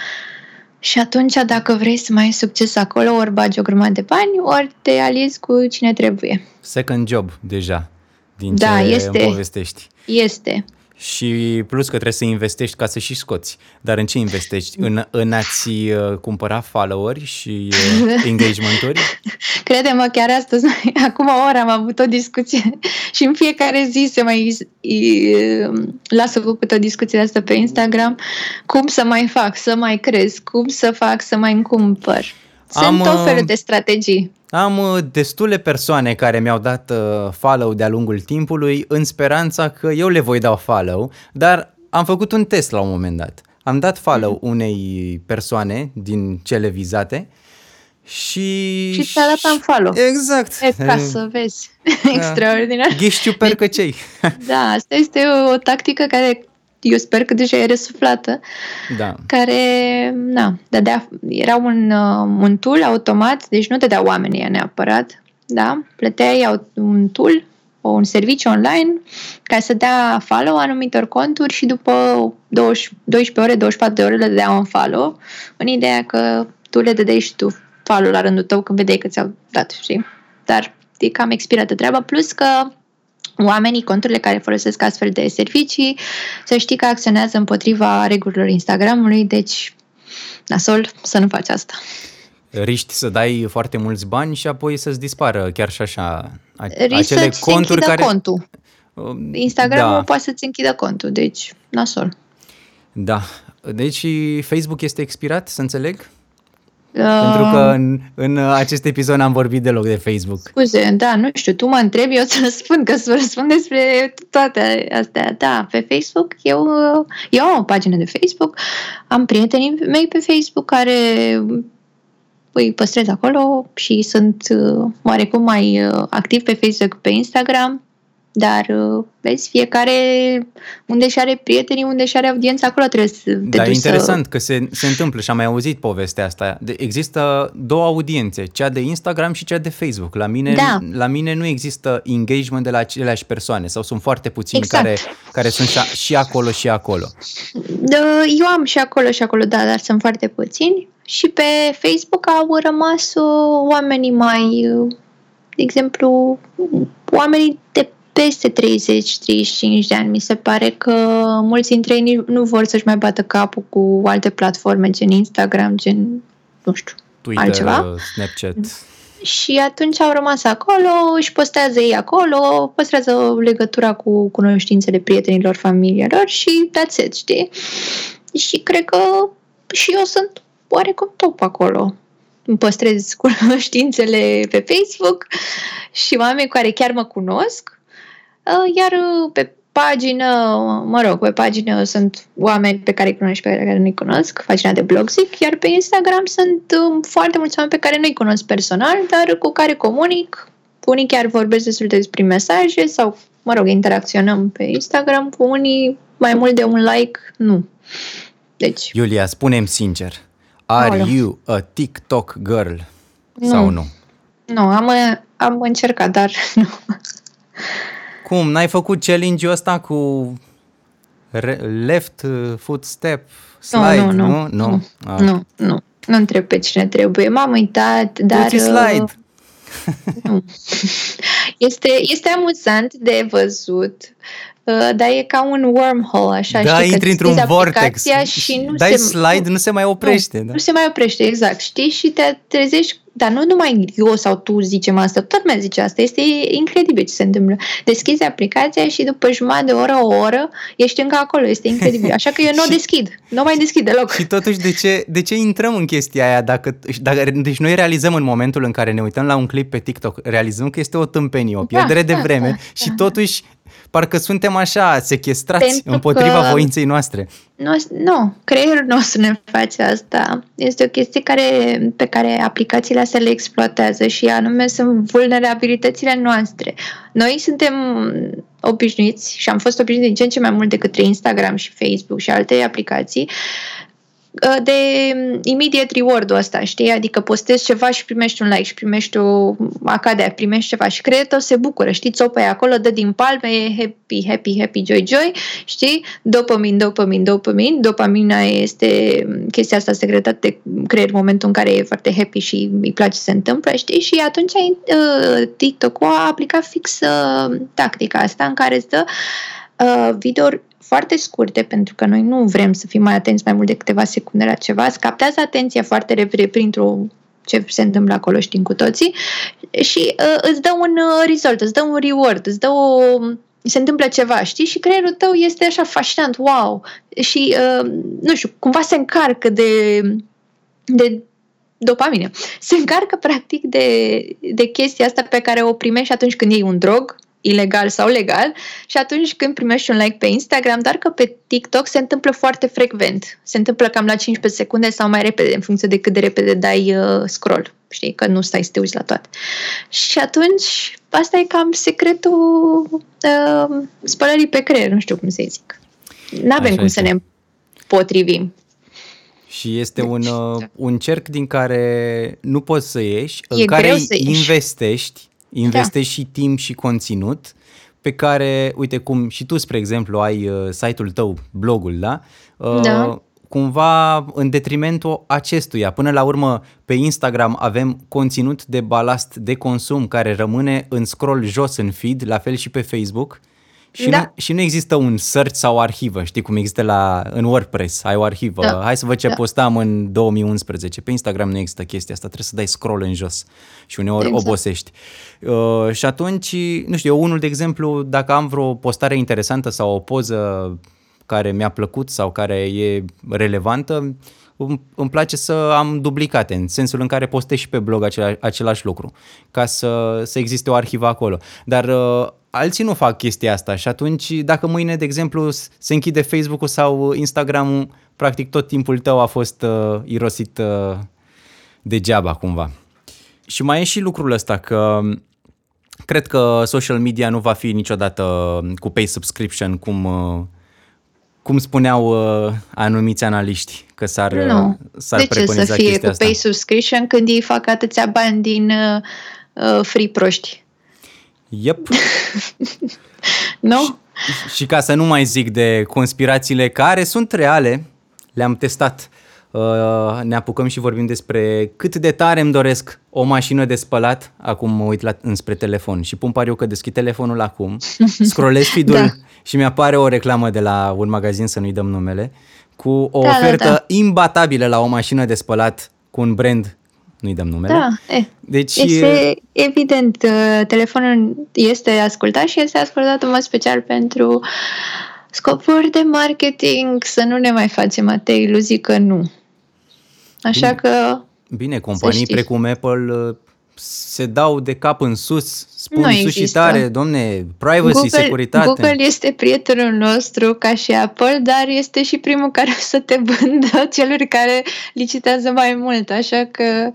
Speaker 2: Și atunci, dacă vrei să mai ai succes acolo, ori bagi o grămadă de bani, ori te aliezi cu cine trebuie.
Speaker 1: Second job, deja, din
Speaker 2: Da,
Speaker 1: ce
Speaker 2: este.
Speaker 1: îmi povestești.
Speaker 2: Este.
Speaker 1: Și plus că trebuie să investești ca să și scoți. Dar în ce investești? În, în a-ți uh, cumpăra followeri și uh, engagement-uri?
Speaker 2: Crede-mă, chiar astăzi, acum o oră am avut o discuție și în fiecare zi se mai i, lasă făcută o discuție de asta pe Instagram. Cum să mai fac, să mai cresc, cum să fac, să mai îmi cumpăr. Sunt
Speaker 1: Am,
Speaker 2: tot felul
Speaker 1: uh,
Speaker 2: de strategii.
Speaker 1: Am uh, destule persoane care mi-au dat uh, follow de-a lungul timpului în speranța că eu le voi da follow, dar am făcut un test la un moment dat. Am dat follow
Speaker 2: Mhm.
Speaker 1: unei persoane din cele vizate și...
Speaker 2: Și ți-a dat unfollow.
Speaker 1: Exact.
Speaker 2: E ca să vezi. Extraordinar.
Speaker 1: Ghiștiu percăcei.
Speaker 2: Da, asta este o, o tactică care eu sper că deja e resuflată,
Speaker 1: da.
Speaker 2: care, na, dădea, era un, uh, un tool automat, deci nu dădea oamenii ea neapărat, da, plăteai au- un tool, o- un serviciu online ca să dea follow anumitor conturi și după 20, 12 ore, 24 de ore le dădea un follow, în ideea că tu le dădeai și tu follow la rândul tău când vedeai că ți-au dat, știi? Dar e cam expirată treaba, plus că oamenii, conturile care folosesc astfel de servicii, să știi că acționează împotriva regulilor Instagramului, deci nasol să nu faci asta.
Speaker 1: Riști să dai foarte mulți bani și apoi să-ți dispară chiar și așa a-
Speaker 2: Risc
Speaker 1: acele
Speaker 2: să-ți se
Speaker 1: conturi
Speaker 2: închidă
Speaker 1: care...
Speaker 2: contul.
Speaker 1: Uh,
Speaker 2: Instagramul
Speaker 1: da.
Speaker 2: poate să-ți închidă contul, deci nasol.
Speaker 1: Da. Deci Facebook este expirat, să înțeleg?
Speaker 2: Uh,
Speaker 1: Pentru că în, în acest episod n-am vorbit deloc de Facebook.
Speaker 2: Scuze, da, nu știu, tu mă întrebi, eu îți răspund, că să răspund despre toate astea. Da, pe Facebook, eu, eu am o pagină de Facebook, am prietenii mei pe Facebook care îi păstrez acolo și sunt uh, oarecum mai uh, activ pe Facebook, pe Instagram, dar uh, vezi, fiecare unde și are prietenii, unde și are audiența, acolo trebuie să te
Speaker 1: Dar e
Speaker 2: duci
Speaker 1: interesant că se, se întâmplă și am mai auzit povestea asta. De, există două audiențe, cea de Instagram și cea de Facebook. La mine,
Speaker 2: Da.
Speaker 1: la mine nu există engagement de la aceleași persoane sau sunt foarte puțini
Speaker 2: Exact.
Speaker 1: care, care sunt și, și acolo și acolo.
Speaker 2: Da, Eu am și acolo și acolo, da, dar sunt foarte puțini. Și pe Facebook au rămas uh, oamenii mai, uh, de exemplu, oamenii de peste 30-35 de ani. Mi se pare că mulți dintre ei nici nu vor să-și mai bată capul cu alte platforme, gen Instagram, gen, nu știu,
Speaker 1: Twitter,
Speaker 2: Altceva?
Speaker 1: Snapchat.
Speaker 2: și atunci au rămas acolo, își postează ei acolo, păstrează legătura cu cunoștințele prietenilor, familiilor și that's it, știi? Și cred că și eu sunt oarecum top acolo. Îmi păstrez cunoștințele pe Facebook și oameni care chiar mă cunosc. Uh, Iar uh, pe pagină, mă rog, pe pagină sunt oameni pe care îi cunosc și pe care nu-i cunosc, pagina de blog zic, iar pe Instagram sunt um, foarte mulți oameni pe care nu-i cunosc personal, dar cu care comunic. Unii chiar vorbesc destul de prin mesaje sau, mă rog, interacționăm pe Instagram, cu unii mai mult de un like, nu. Deci,
Speaker 1: Iulia, spunem sincer, are
Speaker 2: Aoleu.
Speaker 1: you a TikTok girl
Speaker 2: Nu.
Speaker 1: sau nu?
Speaker 2: nu, am, am încercat, dar nu.
Speaker 1: Cum, n-ai făcut challenge-ul ăsta cu re- left uh, footstep slide,
Speaker 2: nu, nu,
Speaker 1: nu?
Speaker 2: nu,
Speaker 1: Ah.
Speaker 2: nu, nu. Nu întreb pe cine trebuie. M-am uitat, dar...
Speaker 1: Puți slide.
Speaker 2: uh, Nu. Este, este amuzant de văzut. Uh, dar e ca un wormhole, așa,
Speaker 1: da,
Speaker 2: știi,
Speaker 1: intri într-un vortex.
Speaker 2: Și nu
Speaker 1: Dai
Speaker 2: se,
Speaker 1: slide, nu, nu se mai oprește.
Speaker 2: Nu,
Speaker 1: da.
Speaker 2: nu se mai oprește, exact, știi? Și te trezești dar nu numai eu sau tu zicem asta, tot mai zice asta. Este incredibil ce se întâmplă. Deschizi aplicația și după jumătate de oră, o oră, ești încă acolo. Este incredibil. Așa că eu nu o deschid. Nu mai deschid deloc.
Speaker 1: Și totuși, de ce, de ce intrăm în chestia aia? Dacă, dacă, deci noi realizăm în momentul în care ne uităm la un clip pe TikTok, realizăm că este o tâmpenie, o pierdere da, de vreme da, și da. totuși parcă suntem așa sechestrați Pentru împotriva că... voinței noastre.
Speaker 2: Nu, nu, creierul nostru ne face asta. Este o chestie care, pe care aplicațiile astea le exploatează și anume sunt vulnerabilitățile noastre. Noi suntem obișnuiți și am fost obișnuiți din ce în ce mai mult decât Instagram și Facebook și alte aplicații Uh, de immediate reward-ul ăsta, știi? Adică postezi ceva și primești un like și primești o acadea, primești ceva și creierul se bucură, știi? Țopă acolo, dă din palme, e happy, happy, happy, joy, joy, știi? Dopamin, dopamin, dopamin. Dopamina este chestia asta secretată de creier în momentul în care e foarte happy și îi place să se întâmplă, știi? Și atunci uh, TikTok-ul a aplicat fix uh, tactica asta în care îți dă uh, video foarte scurte, pentru că noi nu vrem să fim mai atenți mai mult de câteva secunde la ceva, îți captează atenția foarte repede printr-o ce se întâmplă acolo știm cu toții și uh, îți dă un uh, result, îți dă un reward, îți dă o se întâmplă ceva, știi? Și creierul tău este așa fascinant, wow! Și, uh, nu știu, cumva se încarcă de, de dopamină. Se încarcă, practic, de, de chestia asta pe care o primești atunci când iei un drog, ilegal sau legal și atunci când primești un like pe Instagram, dar că pe TikTok se întâmplă foarte frecvent. Se întâmplă cam la 15 secunde sau mai repede, în funcție de cât de repede dai uh, scroll. Știi, că nu stai să te uiți la toate. Și atunci, asta e cam secretul uh, spălării pe creier, nu știu cum să zic. Nu avem cum este. să ne potrivim.
Speaker 1: Și este un, uh, un cerc din care nu poți să ieși, e în care investești investești da. și timp și conținut pe care, uite cum și tu, spre exemplu, ai uh, site-ul tău, blogul, da? Uh, da. Cumva în detrimentul acestuia. Până la urmă, pe Instagram avem conținut de balast de consum care rămâne în scroll jos în feed, la fel și pe Facebook. Și, da. nu, și nu există un search sau o arhivă, știi cum există la, în WordPress, ai o arhivă, da. hai să văd ce da. postam în 2011. Pe Instagram nu există chestia asta, trebuie să dai scroll în jos și uneori exact. obosești. Uh, și atunci, nu știu, eu unul de exemplu, dacă am vreo postare interesantă sau o poză care mi-a plăcut sau care e relevantă, îmi place să am duplicate, în sensul în care postez și pe blog același, același lucru, ca să, să existe o arhivă acolo. Dar uh, alții nu fac chestia asta și atunci dacă mâine, de exemplu, se închide Facebook-ul sau Instagram-ul, practic tot timpul tău a fost uh, irosit uh, degeaba cumva. Și mai e și lucrul ăsta că cred că social media nu va fi niciodată cu pay subscription cum, uh, cum spuneau uh, anumiți analiști că s-ar, nu. s-ar
Speaker 2: de ce să fie cu
Speaker 1: asta.
Speaker 2: pay subscription când ei fac atâția bani din uh, uh free proști?
Speaker 1: Yep.
Speaker 2: nu?
Speaker 1: Și, și ca să nu mai zic de conspirațiile care sunt reale, le-am testat. Uh, ne apucăm și vorbim despre cât de tare îmi doresc o mașină de spălat. Acum mă uit la, înspre telefon și pun pariu că deschid telefonul acum, scrollez feed da. și mi-apare o reclamă de la un magazin, să nu-i dăm numele, cu o da, da ofertă da, da. imbatabilă la o mașină de spălat cu un brand nu-i dăm numele.
Speaker 2: Da, e. Deci, este evident, uh, telefonul este ascultat și este ascultat în mod special pentru scopuri de marketing, să nu ne mai facem atâtea iluzii că nu. Așa Bine. că...
Speaker 1: Bine, companii precum Apple uh, se dau de cap în sus, spun nu sus și tare, domne, privacy,
Speaker 2: Google,
Speaker 1: securitate.
Speaker 2: Google este prietenul nostru ca și Apple, dar este și primul care o să te vândă celor care licitează mai mult, așa că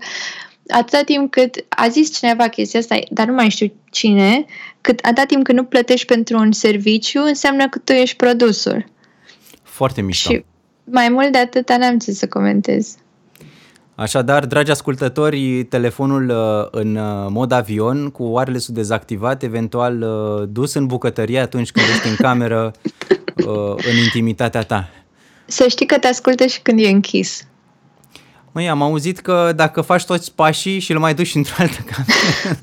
Speaker 2: atâta timp cât a zis cineva chestia asta, dar nu mai știu cine, cât atâta timp cât nu plătești pentru un serviciu, înseamnă că tu ești produsul.
Speaker 1: Foarte mișto.
Speaker 2: Și mai mult de atât n-am ce să comentez.
Speaker 1: Așadar, dragi ascultători, telefonul uh, în uh, mod avion, cu wireless dezactivat, eventual uh, dus în bucătărie atunci când ești în cameră, în intimitatea ta.
Speaker 2: Să știi că te ascultă și când e închis.
Speaker 1: Măi, am auzit că dacă faci toți pașii și îl mai duci într-o altă cameră...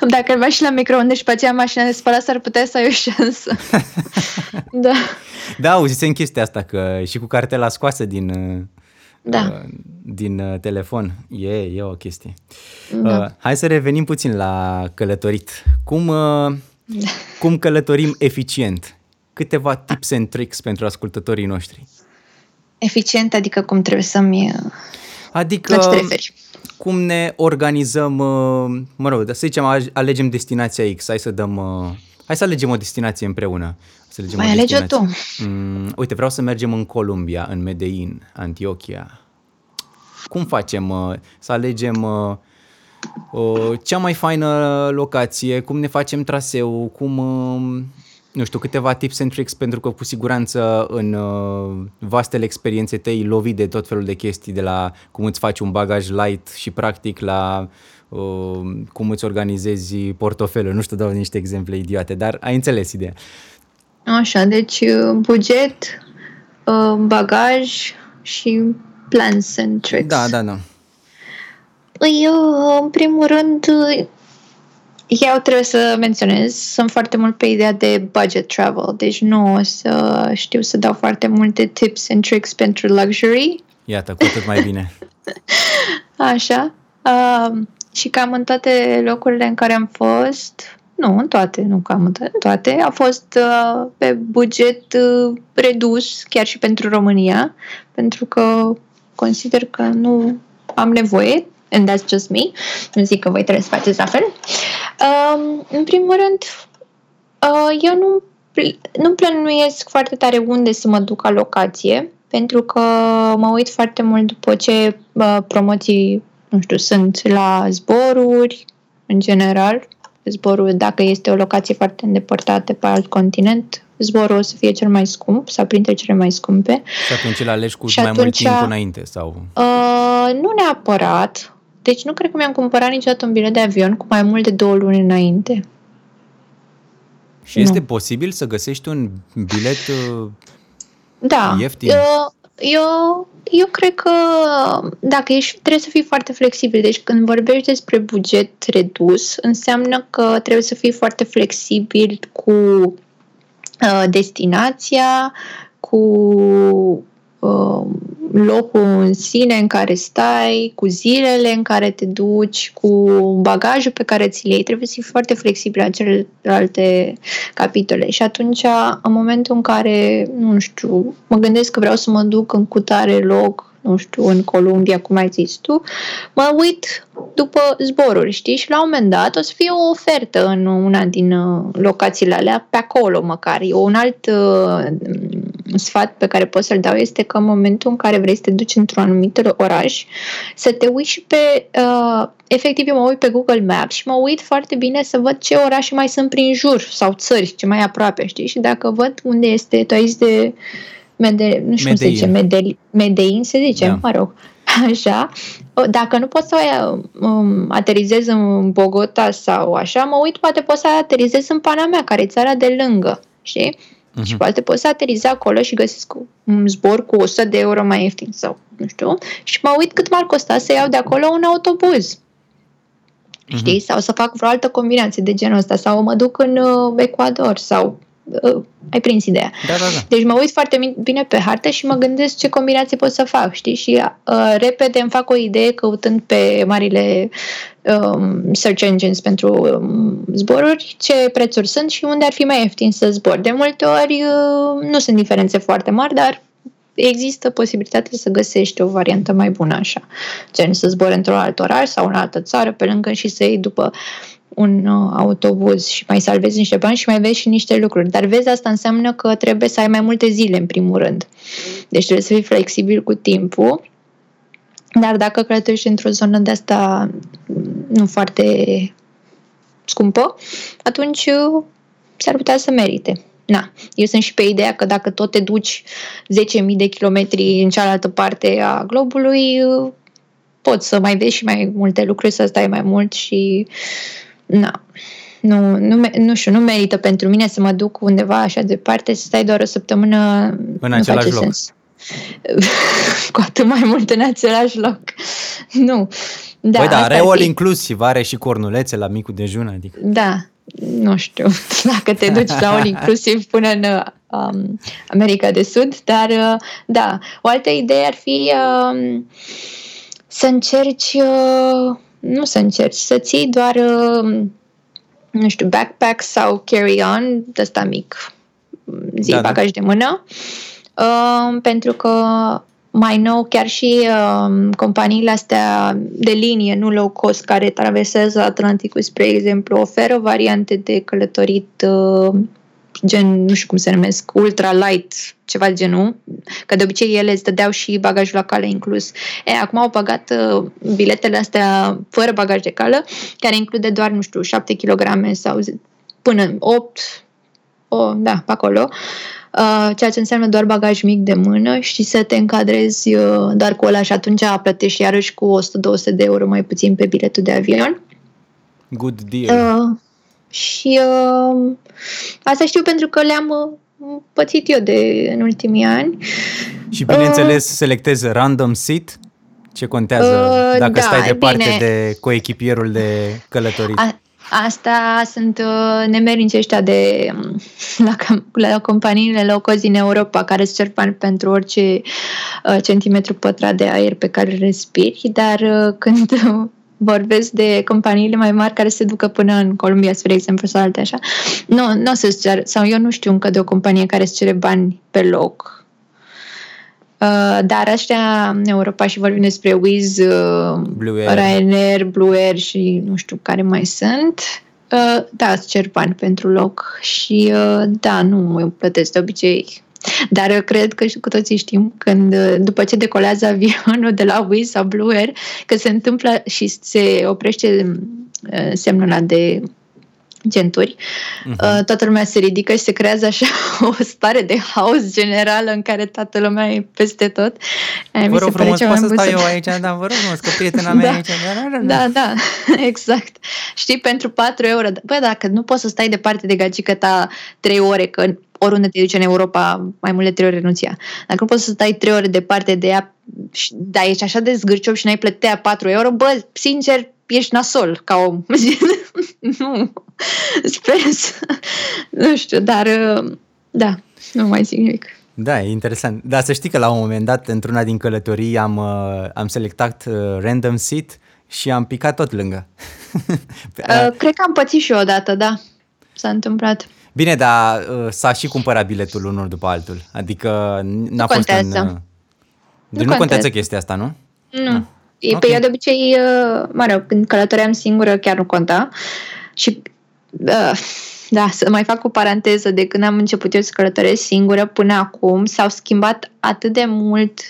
Speaker 2: Dacă îl și la microunde și pe aceea mașina de spălat s-ar putea să ai o șansă. da.
Speaker 1: Da, auzisem chestia asta, că și cu cartela scoasă din,
Speaker 2: da.
Speaker 1: uh, din uh, telefon. E, e o chestie. Da. Uh, hai să revenim puțin la călătorit. Cum, uh, cum călătorim eficient? Câteva tips and tricks pentru ascultătorii noștri.
Speaker 2: Eficient, adică cum trebuie să-mi... Uh,
Speaker 1: adică cum ne organizăm, uh, mă rog, să zicem, alegem destinația X, hai să dăm... Uh, hai să alegem o destinație împreună. Să alegem
Speaker 2: Mai alege tu.
Speaker 1: Mm, uite, vreau să mergem în Columbia, în Medellin, Antiochia. Cum facem să alegem cea mai faină locație, cum ne facem traseu, cum nu știu, câteva tips and tricks pentru că cu siguranță în uh, vastele experiențe tăi lovi de tot felul de chestii, de la cum îți faci un bagaj light și practic la uh, cum îți organizezi portofelul. Nu știu, dau niște exemple idiote, dar ai înțeles ideea.
Speaker 2: Așa, deci uh, buget, uh, bagaj și plans and tricks.
Speaker 1: Da, da, da.
Speaker 2: Eu, în primul rând, eu trebuie să menționez, sunt foarte mult pe ideea de budget travel, deci nu o să știu să dau foarte multe tips and tricks pentru luxury.
Speaker 1: Iată, cu atât mai bine.
Speaker 2: Așa. Uh, și cam în toate locurile în care am fost, nu, în toate, nu cam în toate, în toate a fost uh, pe buget uh, redus, chiar și pentru România, pentru că consider că nu am nevoie and that's just me. Nu zic că voi trebuie să faceți la fel. Um, în primul rând, uh, eu nu, nu plănuiesc foarte tare unde să mă duc ca locație, pentru că mă uit foarte mult după ce uh, promoții, nu știu, sunt la zboruri, în general, zborul, dacă este o locație foarte îndepărtată pe alt continent, zborul o să fie cel mai scump sau printre cele mai scumpe.
Speaker 1: Și atunci îl alegi cu și mai atunci, mult timp înainte? sau?
Speaker 2: Uh, nu neapărat. Deci nu cred că mi-am cumpărat niciodată un bilet de avion cu mai mult de două luni înainte.
Speaker 1: Și nu. este posibil să găsești un bilet uh,
Speaker 2: da.
Speaker 1: ieftin?
Speaker 2: Eu, eu, eu cred că dacă ești, trebuie să fii foarte flexibil. Deci când vorbești despre buget redus, înseamnă că trebuie să fii foarte flexibil cu uh, destinația, cu uh, locul în sine în care stai, cu zilele în care te duci, cu bagajul pe care ți-l iei. Trebuie să fii foarte flexibil la celelalte capitole. Și atunci, în momentul în care, nu știu, mă gândesc că vreau să mă duc în cutare loc, nu știu, în Columbia, cum ai zis tu, mă uit după zboruri, știi? Și la un moment dat o să fie o ofertă în una din uh, locațiile alea, pe acolo măcar. E un alt uh, sfat pe care pot să-l dau este că în momentul în care vrei să te duci într-un anumit oraș, să te uiți și pe, uh, efectiv eu mă uit pe Google Maps și mă uit foarte bine să văd ce orașe mai sunt prin jur sau țări, ce mai aproape, știi? Și dacă văd unde este, tu ai zis de Mede, nu știu Medellin. cum se zice, Medellin, Medellin se zice, da. mă rog, așa, dacă nu pot să um, aterizez în Bogota sau așa, mă uit, poate pot să aterizez în Panamea, care e țara de lângă, știi? Uh-huh. Și poate pot să ateriza acolo și găsesc un zbor cu 100 de euro mai ieftin sau nu știu. Și mă uit cât m-ar costa să iau de acolo un autobuz. Uh-huh. Știi? Sau să fac vreo altă combinație de genul ăsta. Sau mă duc în uh, Ecuador sau uh, ai prins ideea.
Speaker 1: Da, da, da.
Speaker 2: Deci mă uit foarte bine pe hartă și mă gândesc ce combinații pot să fac, știi? Și uh, repede îmi fac o idee căutând pe marile um, search engines pentru um, zboruri, ce prețuri sunt și unde ar fi mai ieftin să zbor. De multe ori uh, nu sunt diferențe foarte mari, dar există posibilitatea să găsești o variantă mai bună așa. Gen să zbori într-un alt oraș sau în altă țară pe lângă și să iei după un uh, autobuz și mai salvezi niște bani și mai vezi și niște lucruri. Dar vezi, asta înseamnă că trebuie să ai mai multe zile, în primul rând. Deci trebuie să fii flexibil cu timpul. Dar dacă călătorești într-o zonă de asta nu foarte scumpă, atunci uh, s-ar putea să merite. Na, eu sunt și pe ideea că dacă tot te duci 10.000 de kilometri în cealaltă parte a globului, uh, poți să mai vezi și mai multe lucruri, să stai mai mult și na, nu, nu, nu știu, nu merită pentru mine să mă duc undeva așa departe, să stai doar o săptămână.
Speaker 1: În același loc. Sens.
Speaker 2: cu atât mai mult în același loc. Nu.
Speaker 1: Da, Băi, dar are all inclusiv, are și cornulețe la micul dejun, adică.
Speaker 2: Da, nu știu dacă te duci la all inclusiv până în um, America de Sud, dar uh, da, o altă idee ar fi um, să încerci, uh, nu să încerci, să ții doar, uh, nu știu, backpack sau carry-on, de ăsta mic, zi da, da. bagaj da. de mână, uh, pentru că mai nou chiar și uh, companiile astea de linie, nu low cost, care traversează Atlanticul, spre exemplu, oferă variante de călătorit uh, gen, nu știu cum se numesc, ultra light, ceva de genul, că de obicei ele îți dădeau și bagajul la cale inclus. E, acum au pagat uh, biletele astea fără bagaj de cală, care include doar, nu știu, 7 kg sau până 8, o, da, pe acolo, uh, ceea ce înseamnă doar bagaj mic de mână și să te încadrezi uh, doar cu ăla și atunci plătești iarăși cu 100-200 de euro mai puțin pe biletul de avion.
Speaker 1: Good deal. Uh,
Speaker 2: și uh, asta știu pentru că le-am uh, pățit eu de în ultimii ani.
Speaker 1: Și bineînțeles uh, selectezi random seat? Ce contează uh, dacă da, stai departe bine. de coechipierul de călătorit? A,
Speaker 2: Asta sunt uh, nemerinci ăștia de um, la, la companiile low cost din Europa care îți cer bani pentru orice uh, centimetru pătrat de aer pe care respiri, dar uh, când vorbesc de companiile mai mari care se ducă până în Columbia, spre exemplu, sau alte așa. Nu, nu o să-ți cer, sau eu nu știu încă de o companie care îți cere bani pe loc. Uh, dar ăștia în Europa și vorbim despre Wizz, uh, Blue Air. Ryanair, Blue Air și nu știu care mai sunt. Uh, da, îți cer bani pentru loc și uh, da, nu îmi plătesc de obicei dar eu cred că și cu toții știm când, după ce decolează avionul de la Wizz sau Blue Air, că se întâmplă și se oprește uh, semnul ăla de genturi, uh-huh. toată lumea se ridică și se creează așa o stare de haos generală în care toată lumea e peste tot.
Speaker 1: Aia vă rog frumos, pot să stau eu aici, da, vă rog frumos, că prietena mea da. aici.
Speaker 2: Da, da, da, da, exact. Știi, pentru 4 euro, băi, dacă nu poți să stai departe de gagică ta 3 ore, că oriunde te duci în Europa, mai multe trei ore renunția. Dacă nu poți să stai trei ore departe de ea, da, ești așa de zgârciop și n-ai plătea 4 euro, bă, sincer, ești nasol ca om. nu, sper să... Nu știu, dar da, nu mai zic nimic.
Speaker 1: Da, e interesant. Dar să știi că la un moment dat, într-una din călătorii, am, uh, am selectat uh, random seat și am picat tot lângă.
Speaker 2: uh, cred că am pățit și eu odată, da. S-a întâmplat.
Speaker 1: Bine, dar uh, s-a și cumpărat biletul unul după altul. Adică n-a
Speaker 2: nu fost
Speaker 1: contează. în... Uh, nu, nu contează chestia asta, nu?
Speaker 2: Nu. Ah. Okay. Pe eu de obicei, uh, mă rog, când călătoream singură chiar nu conta. Și uh, da, să mai fac o paranteză, de când am început eu să călătoresc singură până acum, s-au schimbat atât de mult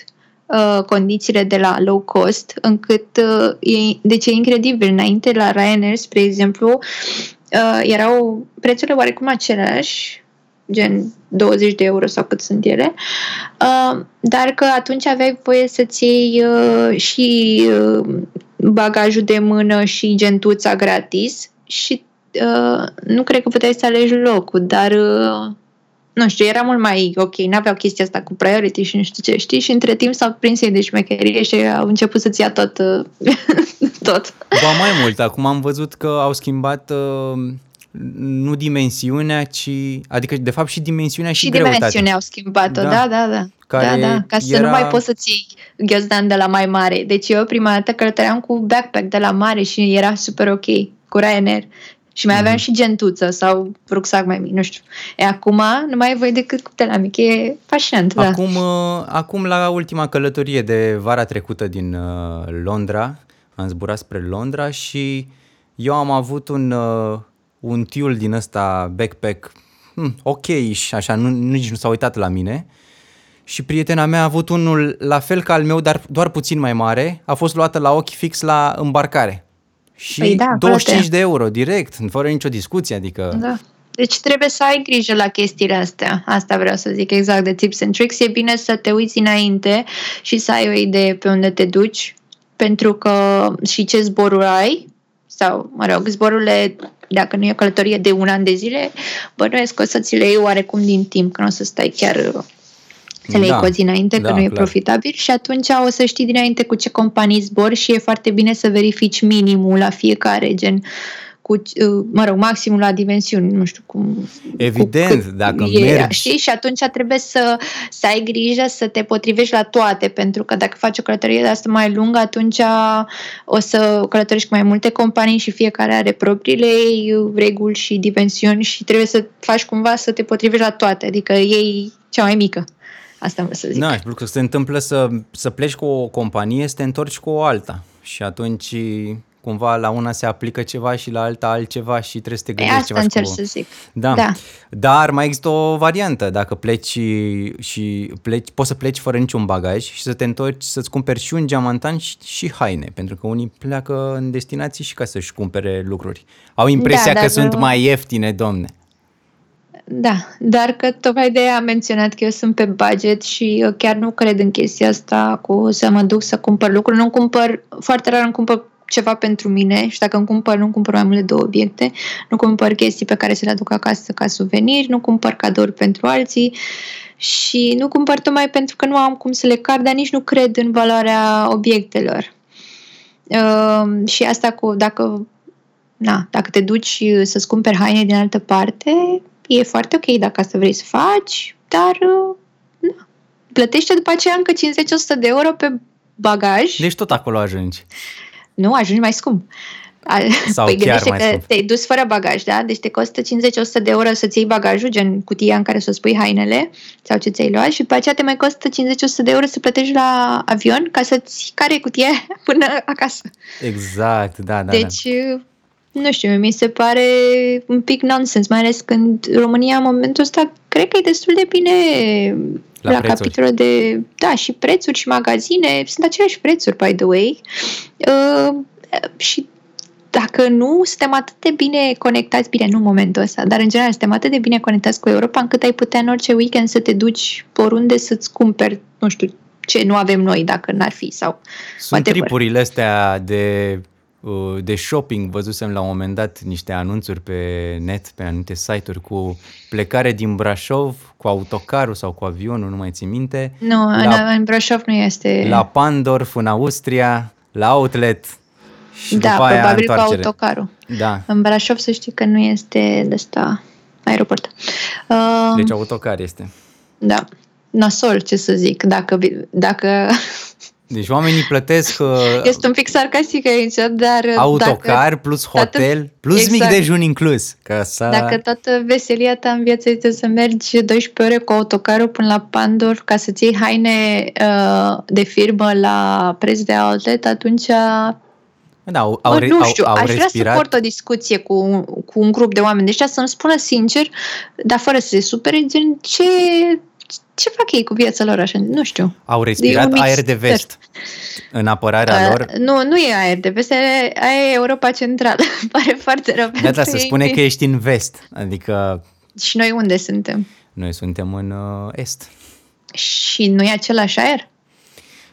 Speaker 2: uh, condițiile de la low cost, încât uh, e, deci e incredibil. Înainte la Ryanair, spre exemplu, uh, erau prețurile oarecum aceleași, gen 20 de euro sau cât sunt ele, uh, dar că atunci aveai voie să-ți iei uh, și uh, bagajul de mână și gentuța gratis și uh, nu cred că puteai să alegi locul, dar uh, nu știu, era mult mai ok, n-aveau chestia asta cu priority și nu știu ce, știi? Și între timp s-au prins ei de șmecherie și au început să-ți ia tot. tot.
Speaker 1: Ba mai mult, acum am văzut că au schimbat uh, nu dimensiunea, ci, adică de fapt și dimensiunea și, și greutatea.
Speaker 2: Și dimensiunea au schimbat-o, da, da, da. da. Care da, da, ca să era... nu mai poți să-ți iei ghiozdan de la mai mare. Deci eu prima dată călătoream cu backpack de la mare și era super ok cu Ryanair. Și mai aveam mm. și gentuță sau rucsac mai mic, nu știu. E, acum nu mai ai voie decât cu la mic. E fascinant,
Speaker 1: da. acum, da. Uh, acum, la ultima călătorie de vara trecută din uh, Londra, am zburat spre Londra și eu am avut un, uh, un tiul din ăsta backpack hmm, ok și așa, nu, nici nu s-a uitat la mine. Și prietena mea a avut unul la fel ca al meu, dar doar puțin mai mare. A fost luată la ochi fix la îmbarcare. Și păi da, 25 poate. de euro direct, fără nicio discuție, adică...
Speaker 2: Da. Deci trebuie să ai grijă la chestiile astea. Asta vreau să zic exact de tips and tricks. E bine să te uiți înainte și să ai o idee pe unde te duci, pentru că și ce zboruri ai, sau, mă rog, zborurile, dacă nu e o călătorie de un an de zile, bănuiesc că o să ți le iei oarecum din timp, că nu o să stai chiar să le
Speaker 1: Da.
Speaker 2: iei cu o zi înainte,
Speaker 1: Da,
Speaker 2: că nu e
Speaker 1: clar.
Speaker 2: profitabil și atunci o să știi dinainte cu ce companii zbor și e foarte bine să verifici minimul la fiecare, gen cu, uh, mă rog, maximul la dimensiuni, nu știu cum.
Speaker 1: Evident,
Speaker 2: cu cât
Speaker 1: dacă
Speaker 2: e,
Speaker 1: mergi-
Speaker 2: Știi? Și atunci trebuie să, să ai grijă să te potrivești la toate, pentru că dacă faci o călătorie de asta mai lungă, atunci o să călătorești cu mai multe companii și fiecare are propriile ei reguli și dimensiuni și trebuie să faci cumva să te potrivești la toate, adică ei cea mai mică. Asta vreau să zic.
Speaker 1: Da, și pentru că se întâmplă să, să pleci cu o companie, să te întorci cu o alta. Și atunci cumva la una se aplică ceva și la alta altceva și trebuie să te
Speaker 2: E,
Speaker 1: gândești
Speaker 2: asta
Speaker 1: ceva și
Speaker 2: încerc
Speaker 1: cu...
Speaker 2: să zic.
Speaker 1: Da.
Speaker 2: Da.
Speaker 1: Dar mai există o variantă. Dacă pleci și, și pleci, poți să pleci fără niciun bagaj și să te întorci să-ți cumperi și un geamantan și, și haine. Pentru că unii pleacă în destinații și ca să-și cumpere lucruri. Au impresia
Speaker 2: Da,
Speaker 1: că
Speaker 2: dar-
Speaker 1: sunt mai ieftine, domne.
Speaker 2: Da, dar că tocmai de aia am menționat că eu sunt pe budget și eu chiar nu cred în chestia asta cu să mă duc să cumpăr lucruri. Nu cumpăr, foarte rar îmi cumpăr ceva pentru mine și dacă îmi cumpăr, nu cumpăr mai mult de două obiecte. Nu cumpăr chestii pe care să le aduc acasă ca suvenir, nu cumpăr cadouri pentru alții și nu cumpăr tocmai pentru că nu am cum să le car, dar nici nu cred în valoarea obiectelor. Uh, și asta cu dacă na, dacă te duci uh, să-ți cumperi haine din altă parte, e foarte ok dacă asta vrei să faci, dar uh, na, plătește după aceea încă 50-100 de euro pe bagaj.
Speaker 1: Deci tot acolo ajungi.
Speaker 2: Nu, ajungi mai scump. A-
Speaker 1: Sau
Speaker 2: păi
Speaker 1: chiar
Speaker 2: gândește
Speaker 1: mai
Speaker 2: că
Speaker 1: scump.
Speaker 2: te-ai dus fără bagaj, da? Deci te costă 50-100 de euro să-ți iei bagajul, gen cutia în care să spui hainele sau ce ți-ai luat și după aceea te mai costă 50-100 de euro să plătești la avion ca să-ți care cutia aia până acasă.
Speaker 1: Exact, da, da, da.
Speaker 2: Deci, nu știu, mi se pare un pic nonsens, mai ales când România în momentul ăsta cred că e destul de bine
Speaker 1: La
Speaker 2: la,
Speaker 1: prețuri.
Speaker 2: capitolul de, da, și prețuri și magazine, sunt aceleași prețuri, by the way. Uh, și dacă nu suntem atât de bine conectați, bine, nu în momentul ăsta, dar în general suntem atât de bine conectați cu Europa încât ai putea în orice weekend să te duci pe oriunde să-ți cumperi, nu știu, ce nu avem noi dacă n-ar fi sau
Speaker 1: Sunt
Speaker 2: whatever.
Speaker 1: tripurile astea de, uh, de shopping, văzusem la un moment dat niște anunțuri pe net, pe anumite site-uri cu plecare din Brașov cu autocarul sau cu avionul, nu mai țin minte,
Speaker 2: Nu,
Speaker 1: La-
Speaker 2: în, în Brașov nu este...
Speaker 1: la Pandorf în Austria, la Outlet și
Speaker 2: da,
Speaker 1: după aia
Speaker 2: probabil cu
Speaker 1: întoarcere.
Speaker 2: autocarul.
Speaker 1: Da,
Speaker 2: În Brașov să știi că nu este de asta aeroport. Uh,
Speaker 1: deci autocar este.
Speaker 2: Da. Nasol, ce să zic, dacă, vi- dacă
Speaker 1: Deci oamenii plătesc uh,
Speaker 2: este un pic sarcastic aici, dar
Speaker 1: autocar
Speaker 2: dacă,
Speaker 1: plus
Speaker 2: toată-
Speaker 1: hotel plus mic
Speaker 2: exact.
Speaker 1: dejun inclus. Ca să...
Speaker 2: dacă toată veselia ta în viață este să mergi 12 ore cu autocarul până la Pandorf ca să-ți iei haine uh, de firmă la preț de outlet, atunci
Speaker 1: da, au,
Speaker 2: Bă,
Speaker 1: au, re-
Speaker 2: nu
Speaker 1: au,
Speaker 2: știu,
Speaker 1: au
Speaker 2: aș vrea să
Speaker 1: respirat.
Speaker 2: port o discuție cu, un- cu un grup de oameni. Deci să-mi spună sincer, dar fără să se supere, gen, ce, ce fac ei cu viața lor așa? Nu știu.
Speaker 1: Au respirat
Speaker 2: mic
Speaker 1: aer de vest în apărarea lor.
Speaker 2: Uh, nu, nu e aer de vest, aia aia e Europa Centrală. Pare foarte rău.
Speaker 1: Da,
Speaker 2: pentru
Speaker 1: da, se
Speaker 2: ei.
Speaker 1: spune că ești în vest, adică
Speaker 2: Și noi unde suntem?
Speaker 1: noi suntem în uh, est.
Speaker 2: Și nu e același aer?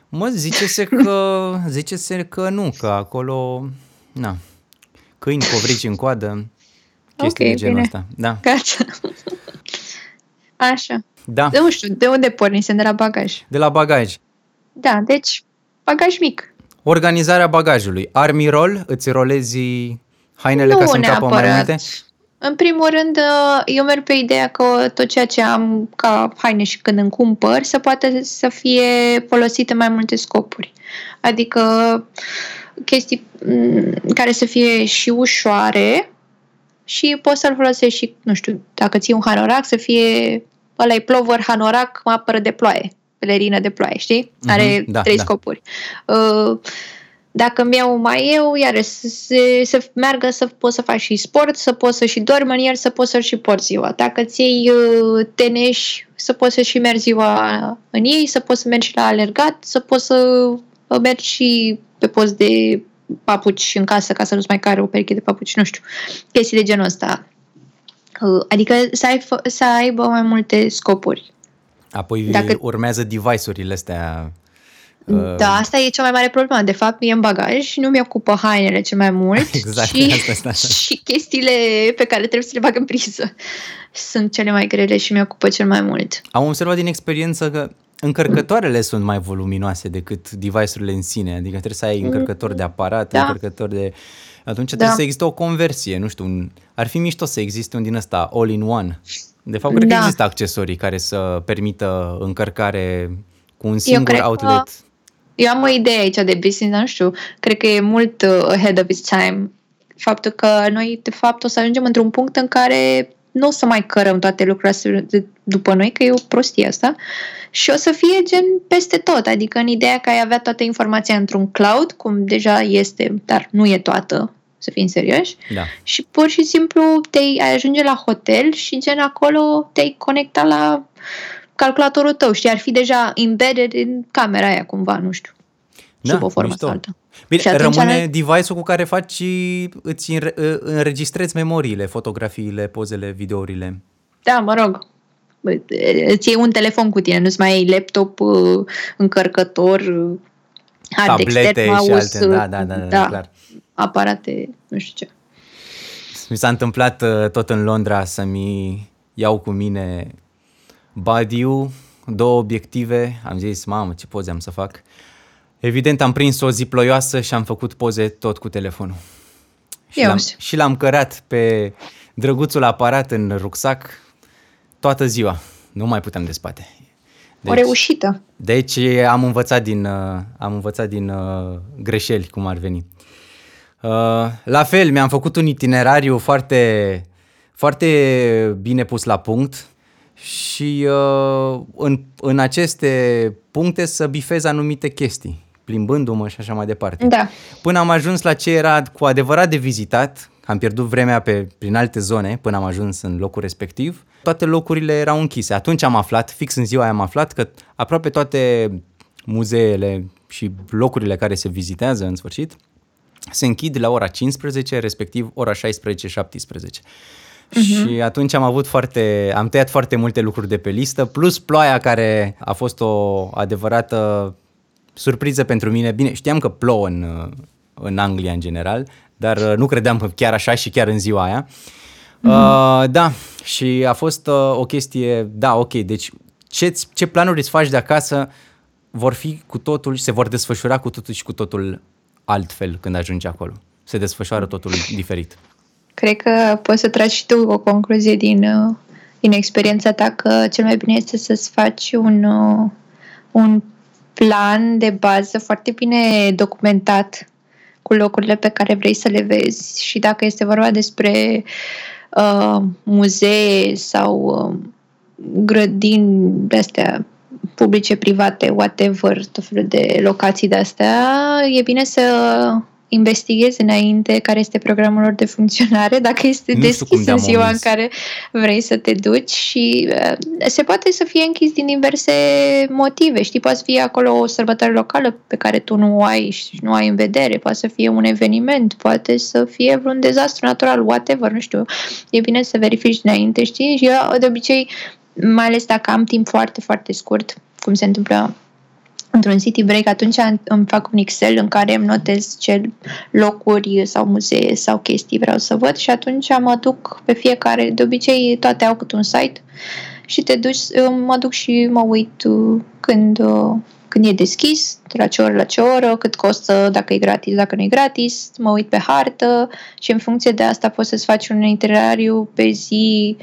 Speaker 1: Mă, zice-se că, zice-se că nu, că acolo, na, câini, covrici în coadă, chestii
Speaker 2: Ok,
Speaker 1: de genul
Speaker 2: bine.
Speaker 1: ăsta. Da,
Speaker 2: Gata. Așa.
Speaker 1: Da,
Speaker 2: Nu știu, de unde pornisem? De la bagaj.
Speaker 1: de la bagaj.
Speaker 2: Da, deci, bagaj mic.
Speaker 1: Organizarea bagajului. Army roll, îți rolezi hainele
Speaker 2: nu
Speaker 1: ca să încapă mai
Speaker 2: neapărat.
Speaker 1: multe?
Speaker 2: În primul rând, uh, eu merg pe ideea că tot ceea ce am ca haine și când îmi cumpăr să poate să fie folosite în mai multe scopuri. Adică chestii m, care să fie și ușoare și poți să-l folosești și, nu știu, dacă ții un hanorac să fie ăla e plover, hanorac, mă apără de ploaie, pelerină de ploaie, știi? Are
Speaker 1: Mhm, da,
Speaker 2: trei
Speaker 1: da.
Speaker 2: scopuri. Uh, dacă îmi iau mai eu, iar să, se, să meargă să poți să faci și sport, să poți să și dormi în el, să poți să și porți ziua. Dacă îți iei uh, teneși, să poți să și mergi ziua în ei, să poți să mergi la alergat, să poți să uh, mergi și pe post de papuci în casă ca să nu-ți mai care o pereche de papuci, nu știu, chestii de genul ăsta. Uh, Adică să, ai, fă- să aibă mai multe scopuri.
Speaker 1: Apoi
Speaker 2: Dacă-
Speaker 1: urmează device-urile astea
Speaker 2: Uh, da, asta e cea mai mare problemă. De fapt, e în bagaj și nu mi-ocupă hainele cel mai mult
Speaker 1: exact,
Speaker 2: și,
Speaker 1: asta, asta.
Speaker 2: și chestiile pe care trebuie să le bag în priză sunt cele mai grele și mi-ocupă cel mai mult.
Speaker 1: Am observat din experiență că încărcătoarele sunt mai voluminoase decât device-urile în sine, adică trebuie să ai mm. încărcător de aparat, da. încărcător de... Atunci da. trebuie să existe o conversie, nu știu, un... ar fi mișto să existe un din ăsta all-in-one. De fapt, cred da. că există accesorii care să permită încărcare cu un singur outlet. Că
Speaker 2: eu am o idee aici de business, nu știu, cred că e mult uh, ahead of its time. Faptul că noi, de fapt, o să ajungem într-un punct în care nu o să mai cărăm toate lucrurile după noi, că e o prostie asta, și o să fie gen peste tot, adică în ideea că ai avea toată informația într-un cloud, cum deja este, dar nu e toată, să fim serioși,
Speaker 1: da.
Speaker 2: și pur și simplu te ai ajunge la hotel și gen acolo te-ai conecta la calculatorul tău, știi, ar fi deja embedded în camera aia cumva, nu știu, da, sub o formă sau alta.
Speaker 1: Bine, rămâne are... device-ul cu care faci și îți înregistrezi memoriile, fotografiile, pozele, videourile.
Speaker 2: Da, mă rog. Îți iei un telefon cu tine, nu-ți mai iei laptop, uh, încărcător, uh,
Speaker 1: tablete extern, mouse, și alte, da, da, da, da, da, clar.
Speaker 2: aparate, nu știu ce.
Speaker 1: Mi s-a întâmplat uh, tot în Londra să-mi iau cu mine body două obiective, am zis, mamă, ce poze am să fac. Evident, am prins o zi ploioasă și am făcut poze tot cu telefonul. Și l-am, și l-am cărat pe drăguțul aparat în rucsac toată ziua. Nu mai puteam de spate.
Speaker 2: Deci, o reușită.
Speaker 1: Deci am învățat din, uh, am învățat din uh, greșeli, cum ar veni. Uh, la fel, mi-am făcut un itinerariu foarte, foarte bine pus la punct și uh, în, în aceste puncte să bifez anumite chestii, plimbându-mă și așa mai departe.
Speaker 2: Da.
Speaker 1: Până am ajuns la ce era cu adevărat de vizitat, am pierdut vremea pe, prin alte zone până am ajuns în locul respectiv, toate locurile erau închise. Atunci am aflat, fix în ziua aia am aflat că aproape toate muzeele și locurile care se vizitează în sfârșit se închid la ora 15, respectiv ora 16-17. Uh-huh. Și atunci am avut foarte, am tăiat foarte multe lucruri de pe listă, plus ploaia care a fost o adevărată surpriză pentru mine. Bine, știam că plouă în, în Anglia în general, dar uh, nu credeam că chiar așa și chiar în ziua aia. Uh-huh. Uh, da, și a fost uh, o chestie, da, ok, deci ce, ce planuri îți faci de acasă vor fi cu totul și se vor desfășura cu totul și cu totul altfel când ajungi acolo. Se desfășoară totul diferit.
Speaker 2: Cred că poți să tragi și tu o concluzie din, uh, din experiența ta că cel mai bine este să-ți faci un, uh, un plan de bază foarte bine documentat cu locurile pe care vrei să le vezi. Și dacă este vorba despre uh, muzee sau uh, grădini de astea publice, private, whatever, tot felul de locații de astea, e bine să investighezi înainte care este programul lor de funcționare, dacă este nu deschis în ziua în care vrei să te duci și uh, se poate să fie închis din diverse motive. Știi, poate să fie acolo o sărbătoare locală pe care tu nu o ai și nu ai în vedere, poate să fie un eveniment, poate să fie vreun dezastru natural, whatever, nu știu. E bine să verifici înainte, știi? Și eu, de obicei, mai ales dacă am timp foarte, foarte scurt, cum se întâmplă într-un city break, atunci îmi fac un Excel în care îmi notez ce locuri sau muzee sau chestii vreau să văd și atunci mă duc pe fiecare, de obicei toate au câte un site și te duci, mă duc și mă uit uh, când, uh, când e deschis, de la ce oră la ce oră, cât costă, dacă e gratis, dacă nu e gratis, mă uit pe hartă și în funcție de asta poți să-ți faci un itinerariu pe zi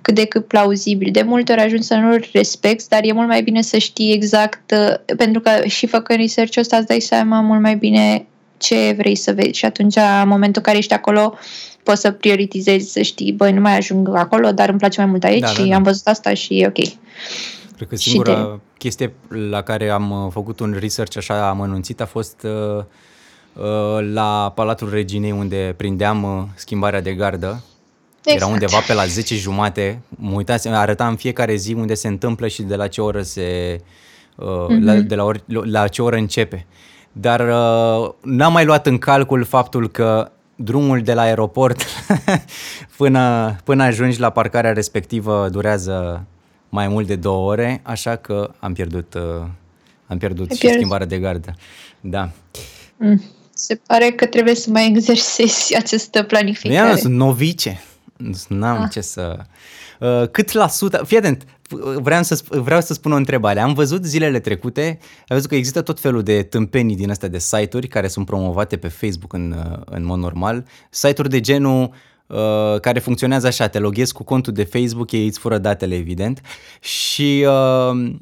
Speaker 2: cât de cât plauzibil. De multe ori ajungi să nu-l respecti, dar e mult mai bine să știi exact, uh, pentru că și făcând research-ul ăsta îți dai seama mult mai bine ce vrei să vezi și atunci, în momentul în care ești acolo, poți să prioritizezi, să știi, băi, nu mai ajung acolo, dar îmi place mai mult aici da, și da, da. am văzut asta și e ok.
Speaker 1: Cred că singura de... chestie la care am uh, făcut un research așa amănunțit a fost uh, uh, la Palatul Reginei unde prindeam uh, schimbarea de gardă Exact. Era undeva pe la 10 jumate, mă uitați, arăta în fiecare zi unde se întâmplă și de la ce oră se... Uh, mm-hmm. la, de la, ori, la ce oră începe. Dar uh, n-am mai luat în calcul faptul că drumul de la aeroport până, până ajungi la parcarea respectivă durează mai mult de două ore, așa că am pierdut uh, am pierdut
Speaker 2: Ai
Speaker 1: și
Speaker 2: pierdut.
Speaker 1: schimbarea de gardă. Da.
Speaker 2: Mm. Se pare că trebuie să mai exersezi această
Speaker 1: Nu,
Speaker 2: planificare.
Speaker 1: eu sunt novice. N-am
Speaker 2: Ah.
Speaker 1: ce să... Uh, cât la sută... Fii atent, vreau să, sp- vreau să spun o întrebare. Am văzut zilele trecute, am văzut că există tot felul de tâmpenii din astea de site-uri care sunt promovate pe Facebook în, uh, în mod normal. Site-uri de genul uh, care funcționează așa, te loghezi cu contul de Facebook, ei îți fură datele, evident, și uh,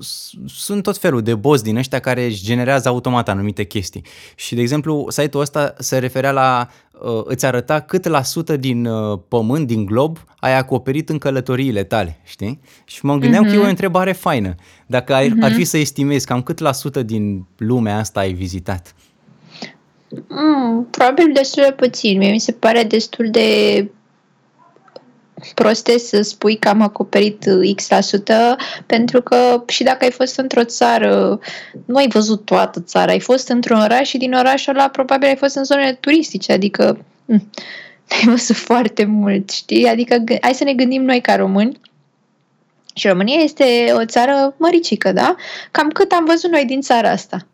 Speaker 1: s- sunt tot felul de boss din ăștia care își generează automat anumite chestii. Și, de exemplu, site-ul ăsta se referea la, uh, îți arăta cât la sută din uh, pământ, din glob, ai acoperit în călătoriile tale, știi? Și mă gândeam că e o întrebare faină. Dacă ar, ar fi să estimezi cam cât la sută din lumea asta ai vizitat.
Speaker 2: Mm, probabil destul de puțin. Mie mi se pare destul de proste să spui că am acoperit uh, X la sută, pentru că și dacă ai fost într-o țară, nu ai văzut toată țara, ai fost într-un oraș și din orașul ăla probabil ai fost în zonele turistice, adică mm, ai văzut foarte mult, știi? Adică g- hai să ne gândim noi ca români, și România este o țară măricică, da? Cam cât am văzut noi din țara asta.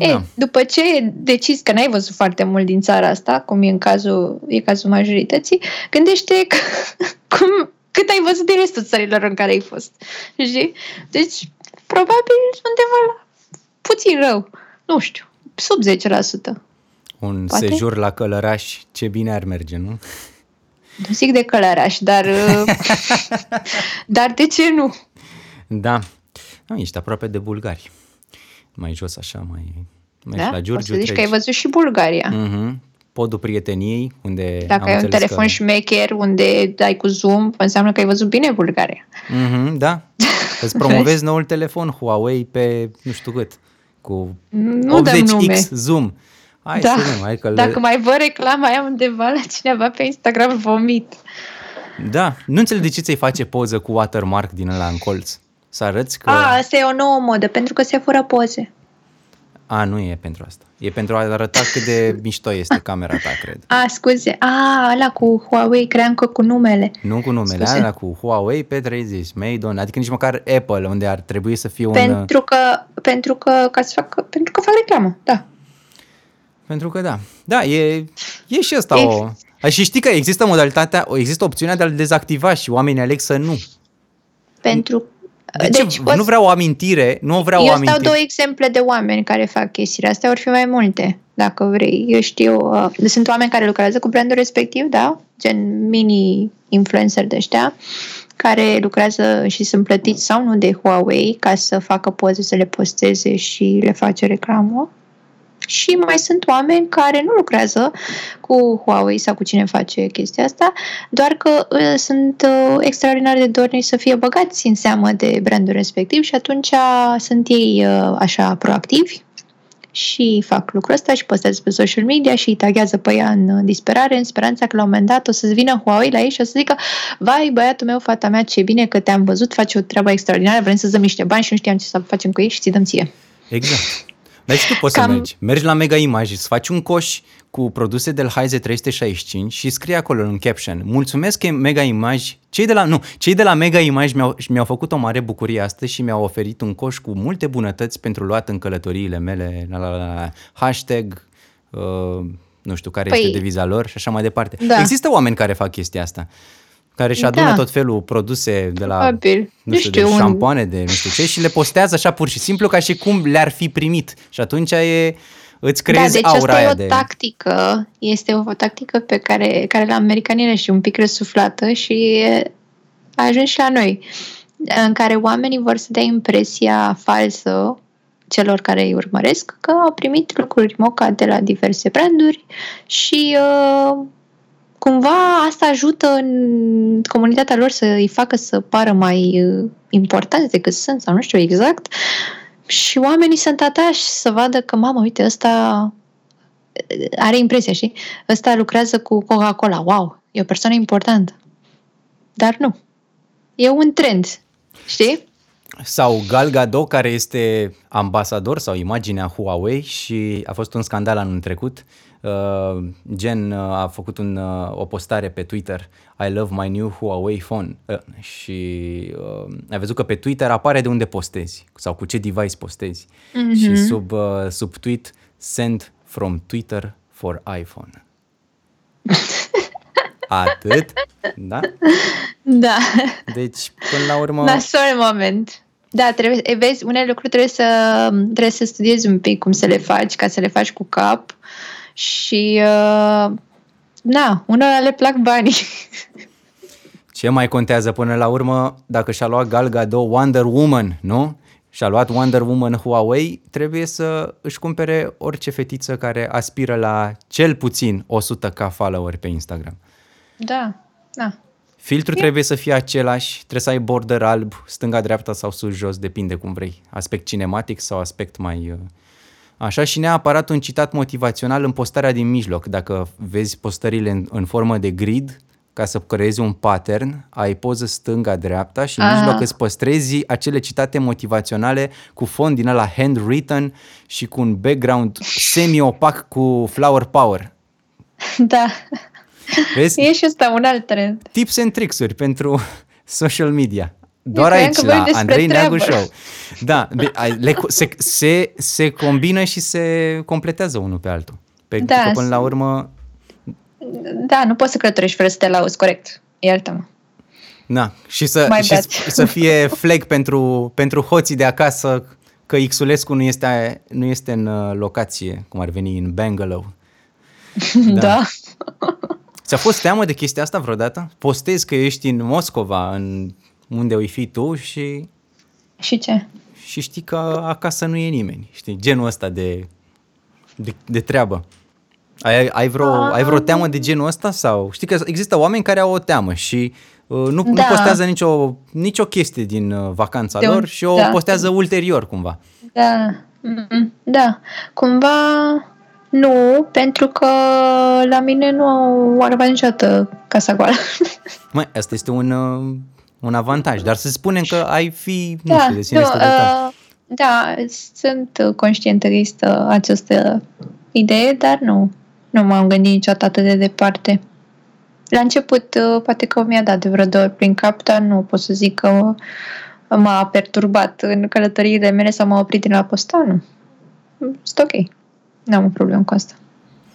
Speaker 1: Da.
Speaker 2: E, după ce decizi că n-ai văzut foarte mult din țara asta, cum e în cazul, e cazul majorității, gândește că, cum, cât ai văzut din restul țărilor în care ai fost. Știi? Deci, probabil undeva la puțin rău. Nu știu, sub 10%.
Speaker 1: Un
Speaker 2: Poate?
Speaker 1: sejur la Călăraș, ce bine ar merge, nu?
Speaker 2: Nu zic de călăraș, dar, uh, dar de ce nu?
Speaker 1: Da. Nu, ești aproape de bulgari. Mai jos așa, mai... mai
Speaker 2: Da?
Speaker 1: la
Speaker 2: o
Speaker 1: Giurgiu
Speaker 2: să zici că
Speaker 1: treci.
Speaker 2: ai văzut și Bulgaria.
Speaker 1: Mhm. Podul prieteniei, unde
Speaker 2: Dacă
Speaker 1: am
Speaker 2: ai un
Speaker 1: înțeles
Speaker 2: telefon
Speaker 1: că...
Speaker 2: șmecher unde dai cu zoom, înseamnă că ai văzut bine Bulgaria.
Speaker 1: Mhm, da. Îți promovezi noul telefon Huawei pe nu știu cât. Cu
Speaker 2: Nu dăm nume.
Speaker 1: 80X zoom. Hai
Speaker 2: Da.
Speaker 1: să vedem, hai că le...
Speaker 2: Dacă mai văd reclama aia undeva la cineva pe Instagram, vomit.
Speaker 1: Da, nu înțeleg de ce ți-ai face poză cu watermark din ăla în colț. Să arăți că...
Speaker 2: A, asta e o nouă modă, pentru că se fură poze.
Speaker 1: A, nu e pentru asta. E pentru a arăta cât de mișto este camera ta, cred.
Speaker 2: A, scuze. A, ăla cu Huawei, cream că cu numele.
Speaker 1: Nu cu numele,
Speaker 2: Scuze.
Speaker 1: alea cu Huawei P30, Made on, adică nici măcar Apple, unde ar trebui să fie un...
Speaker 2: Pentru că, pentru că, ca să fac, pentru că fac reclamă, da.
Speaker 1: Pentru că da. Da, e, e și asta
Speaker 2: E-
Speaker 1: o... A, Și știi că există modalitatea, există opțiunea de a-l dezactiva și oamenii aleg să nu.
Speaker 2: Pentru
Speaker 1: De ce?
Speaker 2: deci,
Speaker 1: nu vreau o amintire, nu vreau o
Speaker 2: eu
Speaker 1: amintire.
Speaker 2: stau două exemple de oameni care fac chestiile astea, ori fi mai multe, dacă vrei. Eu știu, uh, sunt oameni care lucrează cu brandul respectiv, da? Gen mini-influencer de ăștia, care lucrează și sunt plătiți sau nu de Huawei ca să facă poze, să le posteze și le face reclamă. Și mai sunt oameni care nu lucrează cu Huawei sau cu cine face chestia asta, doar că uh, sunt uh, extraordinar de dornici să fie băgați în seamă de brandul respectiv și atunci sunt ei uh, așa proactivi și fac lucrul ăsta și postează pe social media și îi taghează pe ea în uh, disperare, în speranța că la un moment dat o să vină Huawei la ei și o să zică vai băiatul meu, fata mea, ce bine că te-am văzut, faci o treabă extraordinară, vrem să-ți dăm niște bani și nu știam ce să facem cu ei și ți dăm ție.
Speaker 1: Exact. Dar și tu poți să
Speaker 2: Cam-
Speaker 1: mergi. Mergi la Mega Image, îți faci un coș cu produse de la Heize 365 și scrie acolo în caption Mulțumesc Mega Image. Cei de la, nu, cei de la Mega Image mi-au, mi-au făcut o mare bucurie astăzi și mi-au oferit un coș cu multe bunătăți pentru luat în călătoriile mele. La, la, la, la. Hashtag, uh, nu știu care
Speaker 2: Păi-
Speaker 1: este deviza lor și așa mai departe.
Speaker 2: Da.
Speaker 1: Există oameni care fac chestia asta. Care își adună
Speaker 2: Da.
Speaker 1: tot felul produse de la
Speaker 2: Probabil.
Speaker 1: nu
Speaker 2: Nu
Speaker 1: știu,
Speaker 2: știu,
Speaker 1: de
Speaker 2: un-
Speaker 1: șampoane, de nu știu ce și le postează așa pur și simplu ca și cum le-ar fi primit. Și atunci e, îți creezi
Speaker 2: da, deci
Speaker 1: aura
Speaker 2: asta e
Speaker 1: aia
Speaker 2: o
Speaker 1: de...
Speaker 2: tactică, este o tactică pe care, care la americani și un pic răsuflată și e, a ajuns și la noi, în care oamenii vor să dea impresia falsă celor care îi urmăresc că au primit lucruri moca de la diverse branduri și uh, cumva asta ajută în comunitatea lor să îi facă să pară mai uh, importanți decât sunt sau nu știu exact și oamenii sunt atași să vadă că, mamă, uite, ăsta are impresia, știi? Ăsta lucrează cu Coca-Cola, wow, e o persoană importantă. Dar nu. E un trend, știi?
Speaker 1: Sau Gal Gadot, care este ambasador sau imaginea Huawei și a fost un scandal anul trecut, Uh, gen uh, a făcut un, uh, o postare pe Twitter I love my new Huawei phone uh, și uh, ai văzut că pe Twitter apare de unde postezi sau cu ce device postezi mm-hmm. și sub, uh, sub tweet send from Twitter for iPhone. Atât, da?
Speaker 2: Da.
Speaker 1: Deci, până la urmă...
Speaker 2: Nasol moment. Da, trebuie, vezi, unele lucruri trebuie să, trebuie să studiezi un pic cum să le faci, ca să le faci cu cap și, uh, na, unora le plac banii.
Speaker 1: Ce mai contează până la urmă, dacă și-a luat Gal Gadot Wonder Woman, nu? Și-a luat Wonder Woman Huawei, trebuie să își cumpere orice fetiță care aspiră la cel puțin 100k follower pe Instagram.
Speaker 2: Da, da.
Speaker 1: Filtrul e. trebuie să fie același, trebuie să ai border alb, stânga-dreapta sau sus-jos, depinde cum vrei. Aspect cinematic sau aspect mai... Uh, așa și neapărat un citat motivațional în postarea din mijloc. Dacă vezi postările în, în formă de grid, ca să creezi un pattern, ai poză stânga-dreapta și în Aha. mijloc îți păstrezi acele citate motivaționale cu fond din ăla handwritten și cu un background semi-opac cu flower power.
Speaker 2: Da. Vezi? E și ăsta un alt trend.
Speaker 1: Tips and tricks-uri pentru social media. Doar aici, la Andrei Neagu Show. Da, le, se, se, se combină și se completează unul pe altul. Pe, da, până la urmă...
Speaker 2: Da, nu poți să călătorești fără să te lauzi, corect. Iartă-mă.
Speaker 1: Da, și să, și să fie flag pentru, pentru hoții de acasă că Xulescu nu este, nu este în uh, locație, cum ar veni în Bungalow.
Speaker 2: Da. da.
Speaker 1: Ți-a fost teamă de chestia asta vreodată? Postezi că ești în Moscova, în unde o fi tu și...
Speaker 2: Și ce?
Speaker 1: Și știi că acasă nu e nimeni, știi? Genul ăsta de, de, de treabă. Ai, ai, vreo, ah. ai vreo teamă de genul ăsta? sau Știi că există oameni care au o teamă și uh, nu, da. nu postează nicio, nicio chestie din uh, vacanța de lor un, și o da. postează ulterior cumva.
Speaker 2: Da, da. Cumva nu, pentru că la mine nu au rămas niciodată casa goală.
Speaker 1: Măi, asta este un, uh, un avantaj, dar să spunem că ai fi, nu da, știu, de sine nu, uh,
Speaker 2: Da, sunt conștientă că există această idee, dar nu, nu m-am gândit niciodată atât de departe. La început, uh, poate că mi-a dat de vreo două ori prin cap, dar nu pot să zic că m-a perturbat în călătoriile mele sau m-a oprit din la posta, nu. Sunt ok. Nu am o problemă cu asta.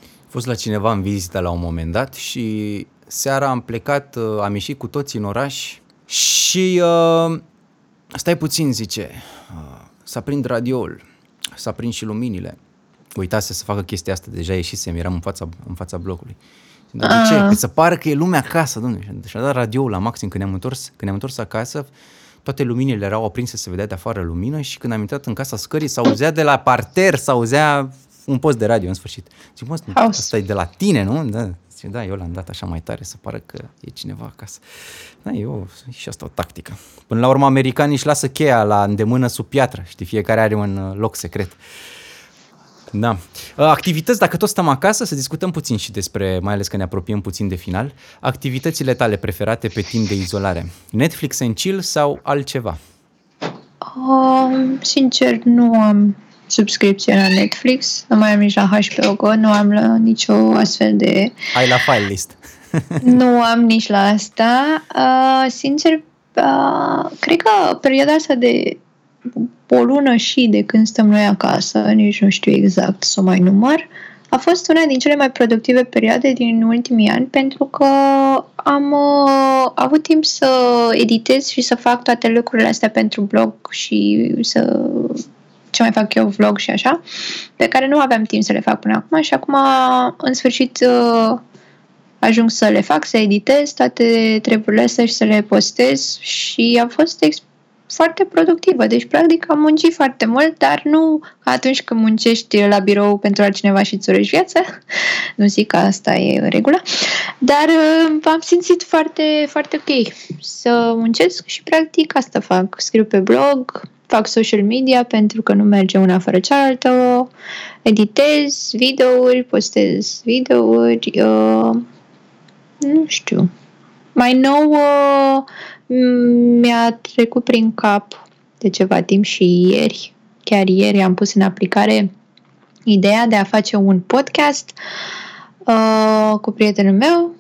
Speaker 1: A fost la cineva în vizită la un moment dat și seara am plecat, uh, am ieșit cu toții în oraș și uh, stai puțin, zice, uh, s-a prind radioul, s-a prins și luminile. Uitase să facă chestia asta, deja ieșisem, eram în fața, în fața blocului. Dar de ce? Ah. Că se pare că e lumea acasă, domnule. Și a dat radioul la maxim când ne-am întors, când ne-am întors acasă, toate luminile erau aprinse, se vedea de afară lumină și când am intrat în casa scării, s-auzea de la parter, s-auzea un post de radio în sfârșit. Zic, mă, asta e de la tine, nu? Da. Zic, da, eu l-am dat așa mai tare să pară că e cineva acasă. Da, eu, și asta o tactică. Până la urmă, americanii își lasă cheia la îndemână sub piatră, știi, fiecare are un uh, loc secret. Da. Uh, activități, dacă tot stăm acasă, să discutăm puțin și despre, mai ales că ne apropiem puțin de final, activitățile tale preferate pe timp de izolare. Netflix and chill sau altceva?
Speaker 2: Um, sincer, nu am subscripție la Netflix, nu mai am nici la HBO Go, nu am la nicio astfel de...
Speaker 1: Ai la file list.
Speaker 2: nu am nici la asta. Uh, sincer, uh, cred că perioada asta de o lună și de când stăm noi acasă, nici nu știu exact să o mai număr, a fost una din cele mai productive perioade din ultimii ani pentru că am uh, avut timp să editez și să fac toate lucrurile astea pentru blog și să ce mai fac eu, vlog și așa, pe care nu aveam timp să le fac până acum și acum, în sfârșit, uh, ajung să le fac, să editez toate treburile astea și să le postez și a fost ex- foarte productivă. Deci, practic, am muncit foarte mult, dar nu atunci când muncești la birou pentru altcineva și îți urești viața. Nu zic că asta e regula. Dar uh, am simțit foarte, foarte ok să muncesc și, practic, asta fac. Scriu pe blog, fac social media pentru că nu merge una fără cealaltă, editez videouri, postez videouri, uh, nu știu. Mai nou uh, mi-a trecut prin cap de ceva timp și ieri, chiar ieri am pus în aplicare ideea de a face un podcast uh, cu prietenul meu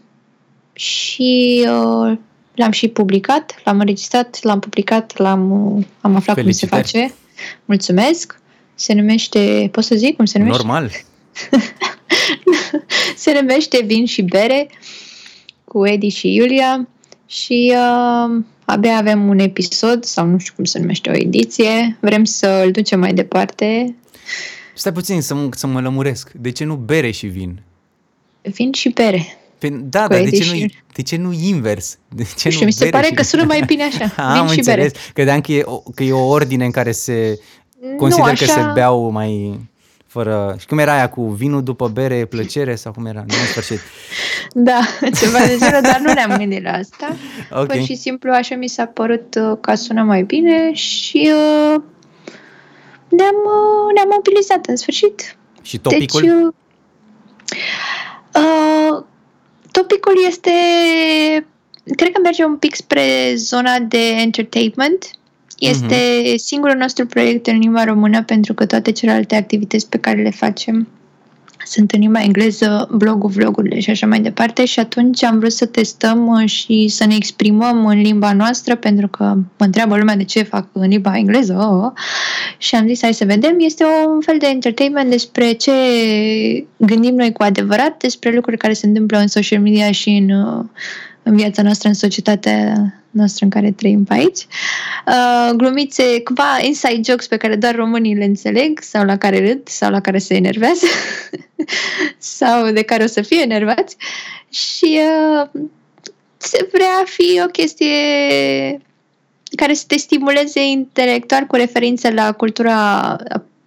Speaker 2: și uh, l-am și publicat, l-am înregistrat, l-am publicat, l-am am aflat Felicitări. cum se face. Mulțumesc! Se numește, pot să zic cum se numește?
Speaker 1: Normal!
Speaker 2: se numește Vin și Bere cu Edi și Iulia și uh, abia avem un episod sau nu știu cum se numește o ediție. Vrem să îl ducem mai departe.
Speaker 1: Stai puțin să mă, să mă lămuresc. De ce nu bere și vin?
Speaker 2: Vin și bere.
Speaker 1: Pe, da, dar de ce, nu, de ce nu invers? De ce
Speaker 2: și nu mi se pare și... că sună mai bine așa.
Speaker 1: Am
Speaker 2: vin
Speaker 1: înțeles.
Speaker 2: Și bere.
Speaker 1: Credeam că e, o, că e o ordine în care se consider așa... că se beau mai fără... Și cum era aia cu vinul după bere, plăcere sau cum era? Nu în sfârșit.
Speaker 2: Da, ceva de genul, dar nu ne-am gândit la asta. Okay. Pur și simplu așa mi s-a părut uh, că sună mai bine și uh, ne-am, uh, ne-am mobilizat în sfârșit.
Speaker 1: Și topicul?
Speaker 2: Deci, uh, uh, topicul este cred că merge un pic spre zona de entertainment este uh-huh. singurul nostru proiect în limba română pentru că toate celelalte activități pe care le facem sunt în limba engleză, blogul, vlogurile și așa mai departe și atunci am vrut să testăm uh, și să ne exprimăm în limba noastră pentru că mă întreabă lumea de ce fac în limba engleză oh, și am zis hai să vedem. Este un fel de entertainment despre ce gândim noi cu adevărat, despre lucruri care se întâmplă în social media și în, uh, în viața noastră, în societatea noastră în care trăim pe aici. Uh, glumițe, cumva inside jokes pe care doar românii le înțeleg sau la care râd sau la care se enervează sau de care o să fie enervați și uh, se vrea fi o chestie care să te stimuleze intelectual cu referință la cultura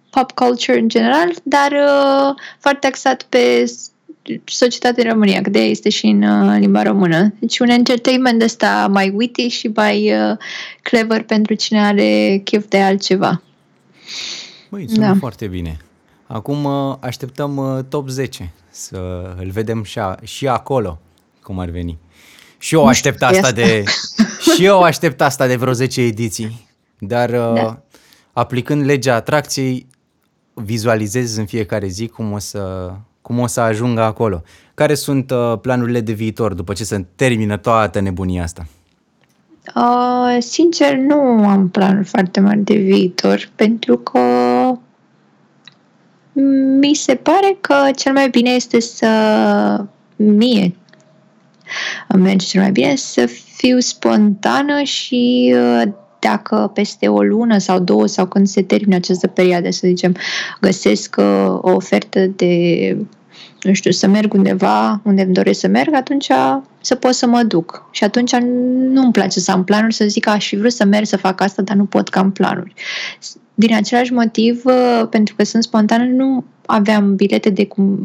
Speaker 2: pop culture în general, dar uh, foarte axat pe societatea în România, că de este și în uh, limba română. Deci un entertainment ăsta mai witty și mai uh, clever pentru cine are chef de altceva.
Speaker 1: Băi, sună da. foarte bine. Acum uh, așteptăm uh, top 10 să îl vedem și, a, și acolo, cum ar veni. Și eu aștept asta de și eu aștept asta de vreo 10 ediții, dar uh, da. aplicând legea atracției vizualizez în fiecare zi cum o să cum o să ajungă acolo. Care sunt uh, planurile de viitor după ce se termină toată nebunia asta?
Speaker 2: Uh, sincer, nu am planuri foarte mari de viitor, pentru că mi se pare că cel mai bine este să mie îmi merge cel mai bine să fiu spontană și uh, dacă peste o lună sau două sau când se termină această perioadă, să zicem, găsesc uh, o ofertă de nu știu, să merg undeva unde îmi doresc să merg, atunci să pot să mă duc. Și atunci nu îmi place să am planuri, să zic că aș fi vrut să merg să fac asta, dar nu pot că am planuri. Din același motiv, uh, pentru că sunt spontană, nu aveam bilete de, cum,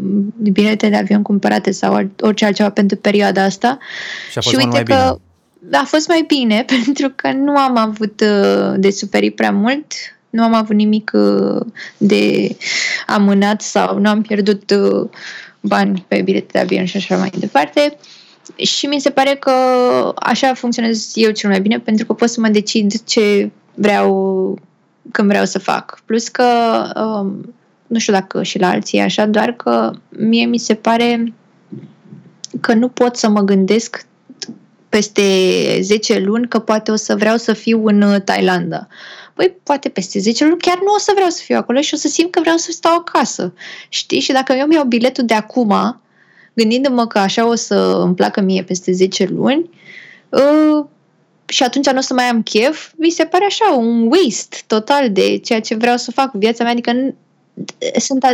Speaker 2: bilete de avion cumpărate sau orice altceva pentru perioada asta.
Speaker 1: Și, a fost și uite mai că
Speaker 2: bine. a fost mai bine pentru că nu am avut uh, de suferit prea mult nu am avut nimic uh, de amânat sau nu am pierdut uh, bani pe bilete de avion și așa mai departe. Și mi se pare că așa funcționez eu cel mai bine pentru că pot să mă decid ce vreau când vreau să fac. Plus că um, nu știu dacă și la alții așa, doar că mie mi se pare că nu pot să mă gândesc peste 10 luni că poate o să vreau să fiu în Thailanda. Uh, păi poate peste 10 luni chiar nu o să vreau să fiu acolo și o să simt că vreau să stau acasă. Știi? Și dacă eu mi-au biletul de acum, gândindu-mă că așa o să îmi placă mie peste 10 luni, uh, și atunci nu o să mai am chef, mi se pare așa un waste total de ceea ce vreau să fac cu viața mea. Adică sunt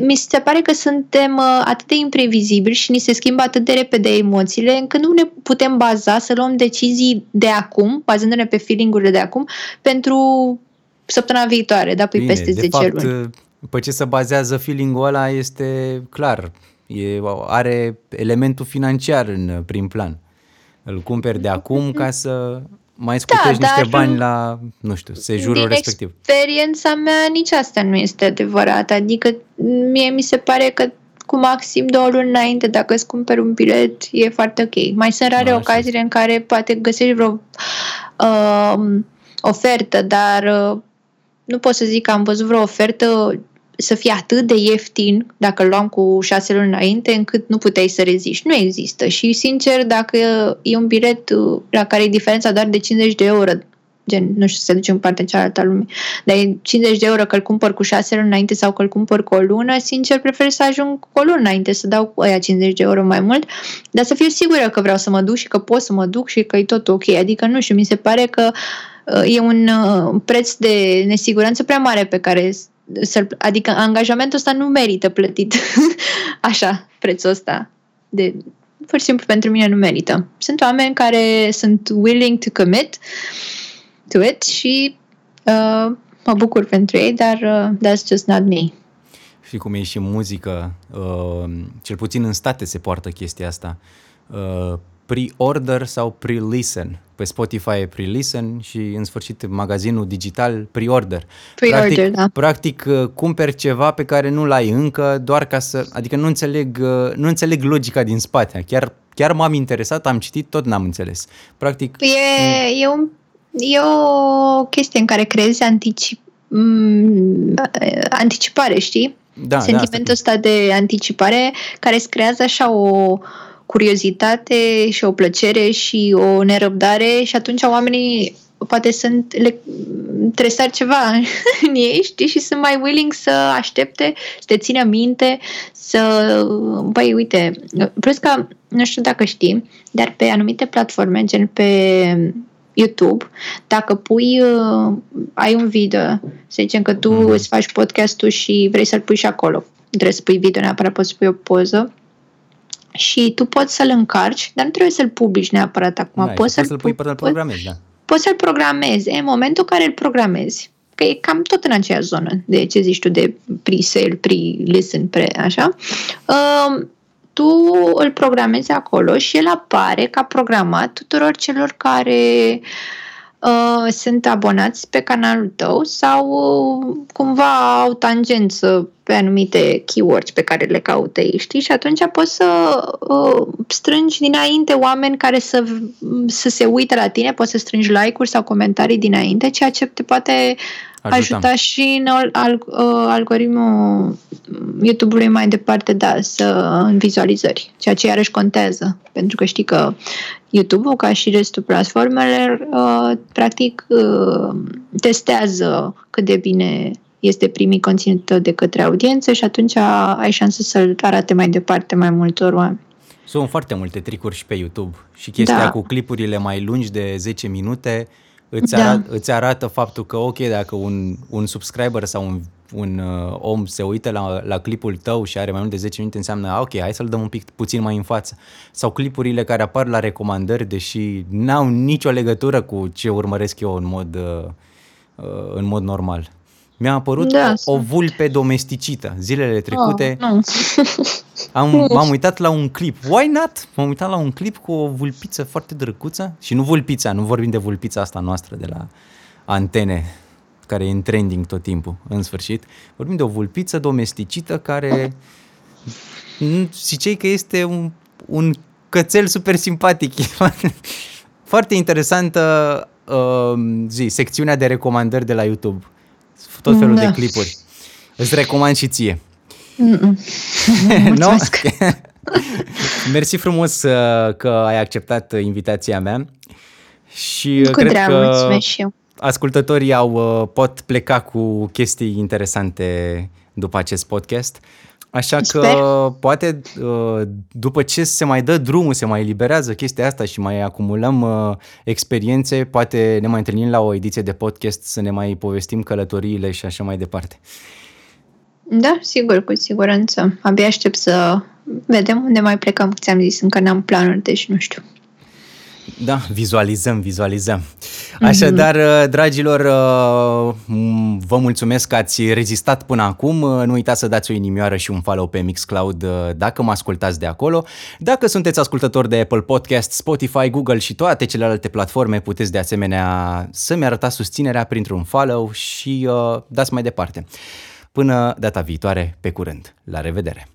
Speaker 2: mi se pare că suntem uh, atât de imprevizibili și ni se schimbă atât de repede emoțiile încât nu ne putem baza să luăm decizii de acum, bazându-ne pe feeling-urile de acum, pentru săptămâna viitoare, da, păi Bine, peste 10 fapt, luni.
Speaker 1: Pe ce se bazează feeling-ul ăla este clar, e, are elementul financiar în prim plan. Îl cumperi de acum ca să mai scutești da, niște bani la, nu știu, sejurul din respectiv.
Speaker 2: experiența mea nici asta nu este adevărat. Adică mie mi se pare că cu maxim două luni înainte, dacă îți cumperi un bilet, e foarte ok. Mai sunt rare da, ocaziile în care poate găsești vreo uh, ofertă, dar uh, nu pot să zic că am văzut vreo ofertă să fie atât de ieftin dacă îl luam cu șase luni înainte încât nu puteai să reziști. Nu există și sincer dacă e un bilet uh, la care e diferența doar de 50 de euro gen, nu știu, să se duce în partea cealaltă a lumii, dar e 50 de euro că îl cumpăr cu 6 luni înainte sau că îl cumpăr cu o lună, sincer prefer să ajung cu o lună înainte, să dau cu aia 50 de euro mai mult, dar să fiu sigură că vreau să mă duc și că pot să mă duc și că e tot ok. Adică, nu știu, mi se pare că uh, e un uh, preț de nesiguranță prea mare pe care să adică angajamentul ăsta nu merită plătit așa, prețul ăsta de pur și simplu pentru mine nu merită. Sunt oameni care sunt willing to commit to it și uh, mă bucur pentru ei, dar uh, that's just not me.
Speaker 1: Și cum e și în muzică, uh, cel puțin în state se poartă chestia asta. Uh, pre-order sau pre-listen. Pe Spotify e pre-listen și în sfârșit magazinul digital pre-order.
Speaker 2: Pre-order,
Speaker 1: practic,
Speaker 2: da.
Speaker 1: Practic uh, cumperi ceva pe care nu l-ai încă doar ca să... Adică nu înțeleg, uh, nu înțeleg logica din spate. Chiar, chiar m-am interesat, am citit, tot n-am înțeles. Practic...
Speaker 2: E, e un E o chestie în care creezi anticip, mm, anticipare, știi?
Speaker 1: Da,
Speaker 2: Sentimentul
Speaker 1: da,
Speaker 2: ăsta de anticipare care îți creează așa o curiozitate și o plăcere și o nerăbdare și atunci oamenii poate sunt le, tresar ceva în ei, știi, și sunt mai willing să aștepte, să te țină minte, să, băi, uite, plus că, nu știu dacă știi, dar pe anumite platforme, gen pe YouTube, dacă pui, uh, ai un video, să zicem că tu mm-hmm. îți faci podcastul și vrei să-l pui și acolo, trebuie să pui video neapărat, poți să pui o poză și tu poți să-l încarci, dar nu trebuie să-l publici neapărat acum.
Speaker 1: Da, poți, să-l, să-l pui până îl programezi, da.
Speaker 2: Poți să-l programezi. În momentul în care îl programezi, că e cam tot în aceeași zonă de ce zici tu de pre-sale, pre-listen, pre, așa, uh, tu îl programezi acolo și el apare ca programat tuturor celor care uh, sunt abonați pe canalul tău sau uh, cumva au tangență pe anumite keywords pe care le caută ei, știi? Și atunci poți să uh, strângi dinainte oameni care să, să se uite la tine, poți să strângi like-uri sau comentarii dinainte, ceea ce te poate Ajuta, ajuta și în al, uh, algoritmul YouTube-ului mai departe, da, să în vizualizări, ceea ce iarăși contează, pentru că știi că YouTube-ul, ca și restul platformelor, uh, practic uh, testează cât de bine este primit conținut de către audiență și atunci ai șansă să-l arate mai departe mai multor oameni.
Speaker 1: Sunt foarte multe tricuri și pe YouTube și chestia da. cu clipurile mai lungi de 10 minute îți, da. arată, îți arată faptul că, ok, dacă un, un subscriber sau un, un uh, om se uită la, la clipul tău și are mai mult de 10 minute, înseamnă, ok, hai să-l dăm un pic puțin mai în față. Sau clipurile care apar la recomandări, deși n-au nicio legătură cu ce urmăresc eu în mod, uh, uh, în mod normal. Mi-a apărut da, o, o vulpe domesticită zilele trecute. Oh, nu. Am, m-am uitat la un clip. Why not? M-am uitat la un clip cu o vulpiță foarte drăguță și nu vulpița, nu vorbim de vulpița asta noastră de la antene care e în trending tot timpul, în sfârșit. Vorbim de o vulpiță domesticită care zicei că este un, un cățel super simpatic. foarte interesantă uh, zi, secțiunea de recomandări de la YouTube tot felul da. de clipuri. Îți recomand și ție.
Speaker 2: no?
Speaker 1: Mersi frumos uh, că ai acceptat invitația mea și
Speaker 2: cu
Speaker 1: cred
Speaker 2: dreamă,
Speaker 1: că
Speaker 2: și eu.
Speaker 1: Ascultătorii au, uh, pot pleca cu chestii interesante după acest podcast. Așa Sper. că poate uh, după ce se mai dă drumul, se mai eliberează chestia asta și mai acumulăm uh, experiențe, poate ne mai întâlnim la o ediție de podcast să ne mai povestim călătoriile și așa mai departe.
Speaker 2: Da, sigur, cu siguranță. Abia aștept să vedem unde mai plecăm, ți-am zis, încă n-am planuri, deci nu știu.
Speaker 1: Da, vizualizăm, vizualizăm. Așadar, mm-hmm. dragilor, uh, vă mulțumesc că ați rezistat până acum. Uh, nu uitați să dați o inimioară și un follow pe Mixcloud dacă mă ascultați de acolo. Dacă sunteți ascultători de Apple Podcast, Spotify, Google și toate celelalte platforme, puteți de asemenea să-mi arătați susținerea printr-un follow și uh, dați mai departe. Până data viitoare, pe curând. La revedere!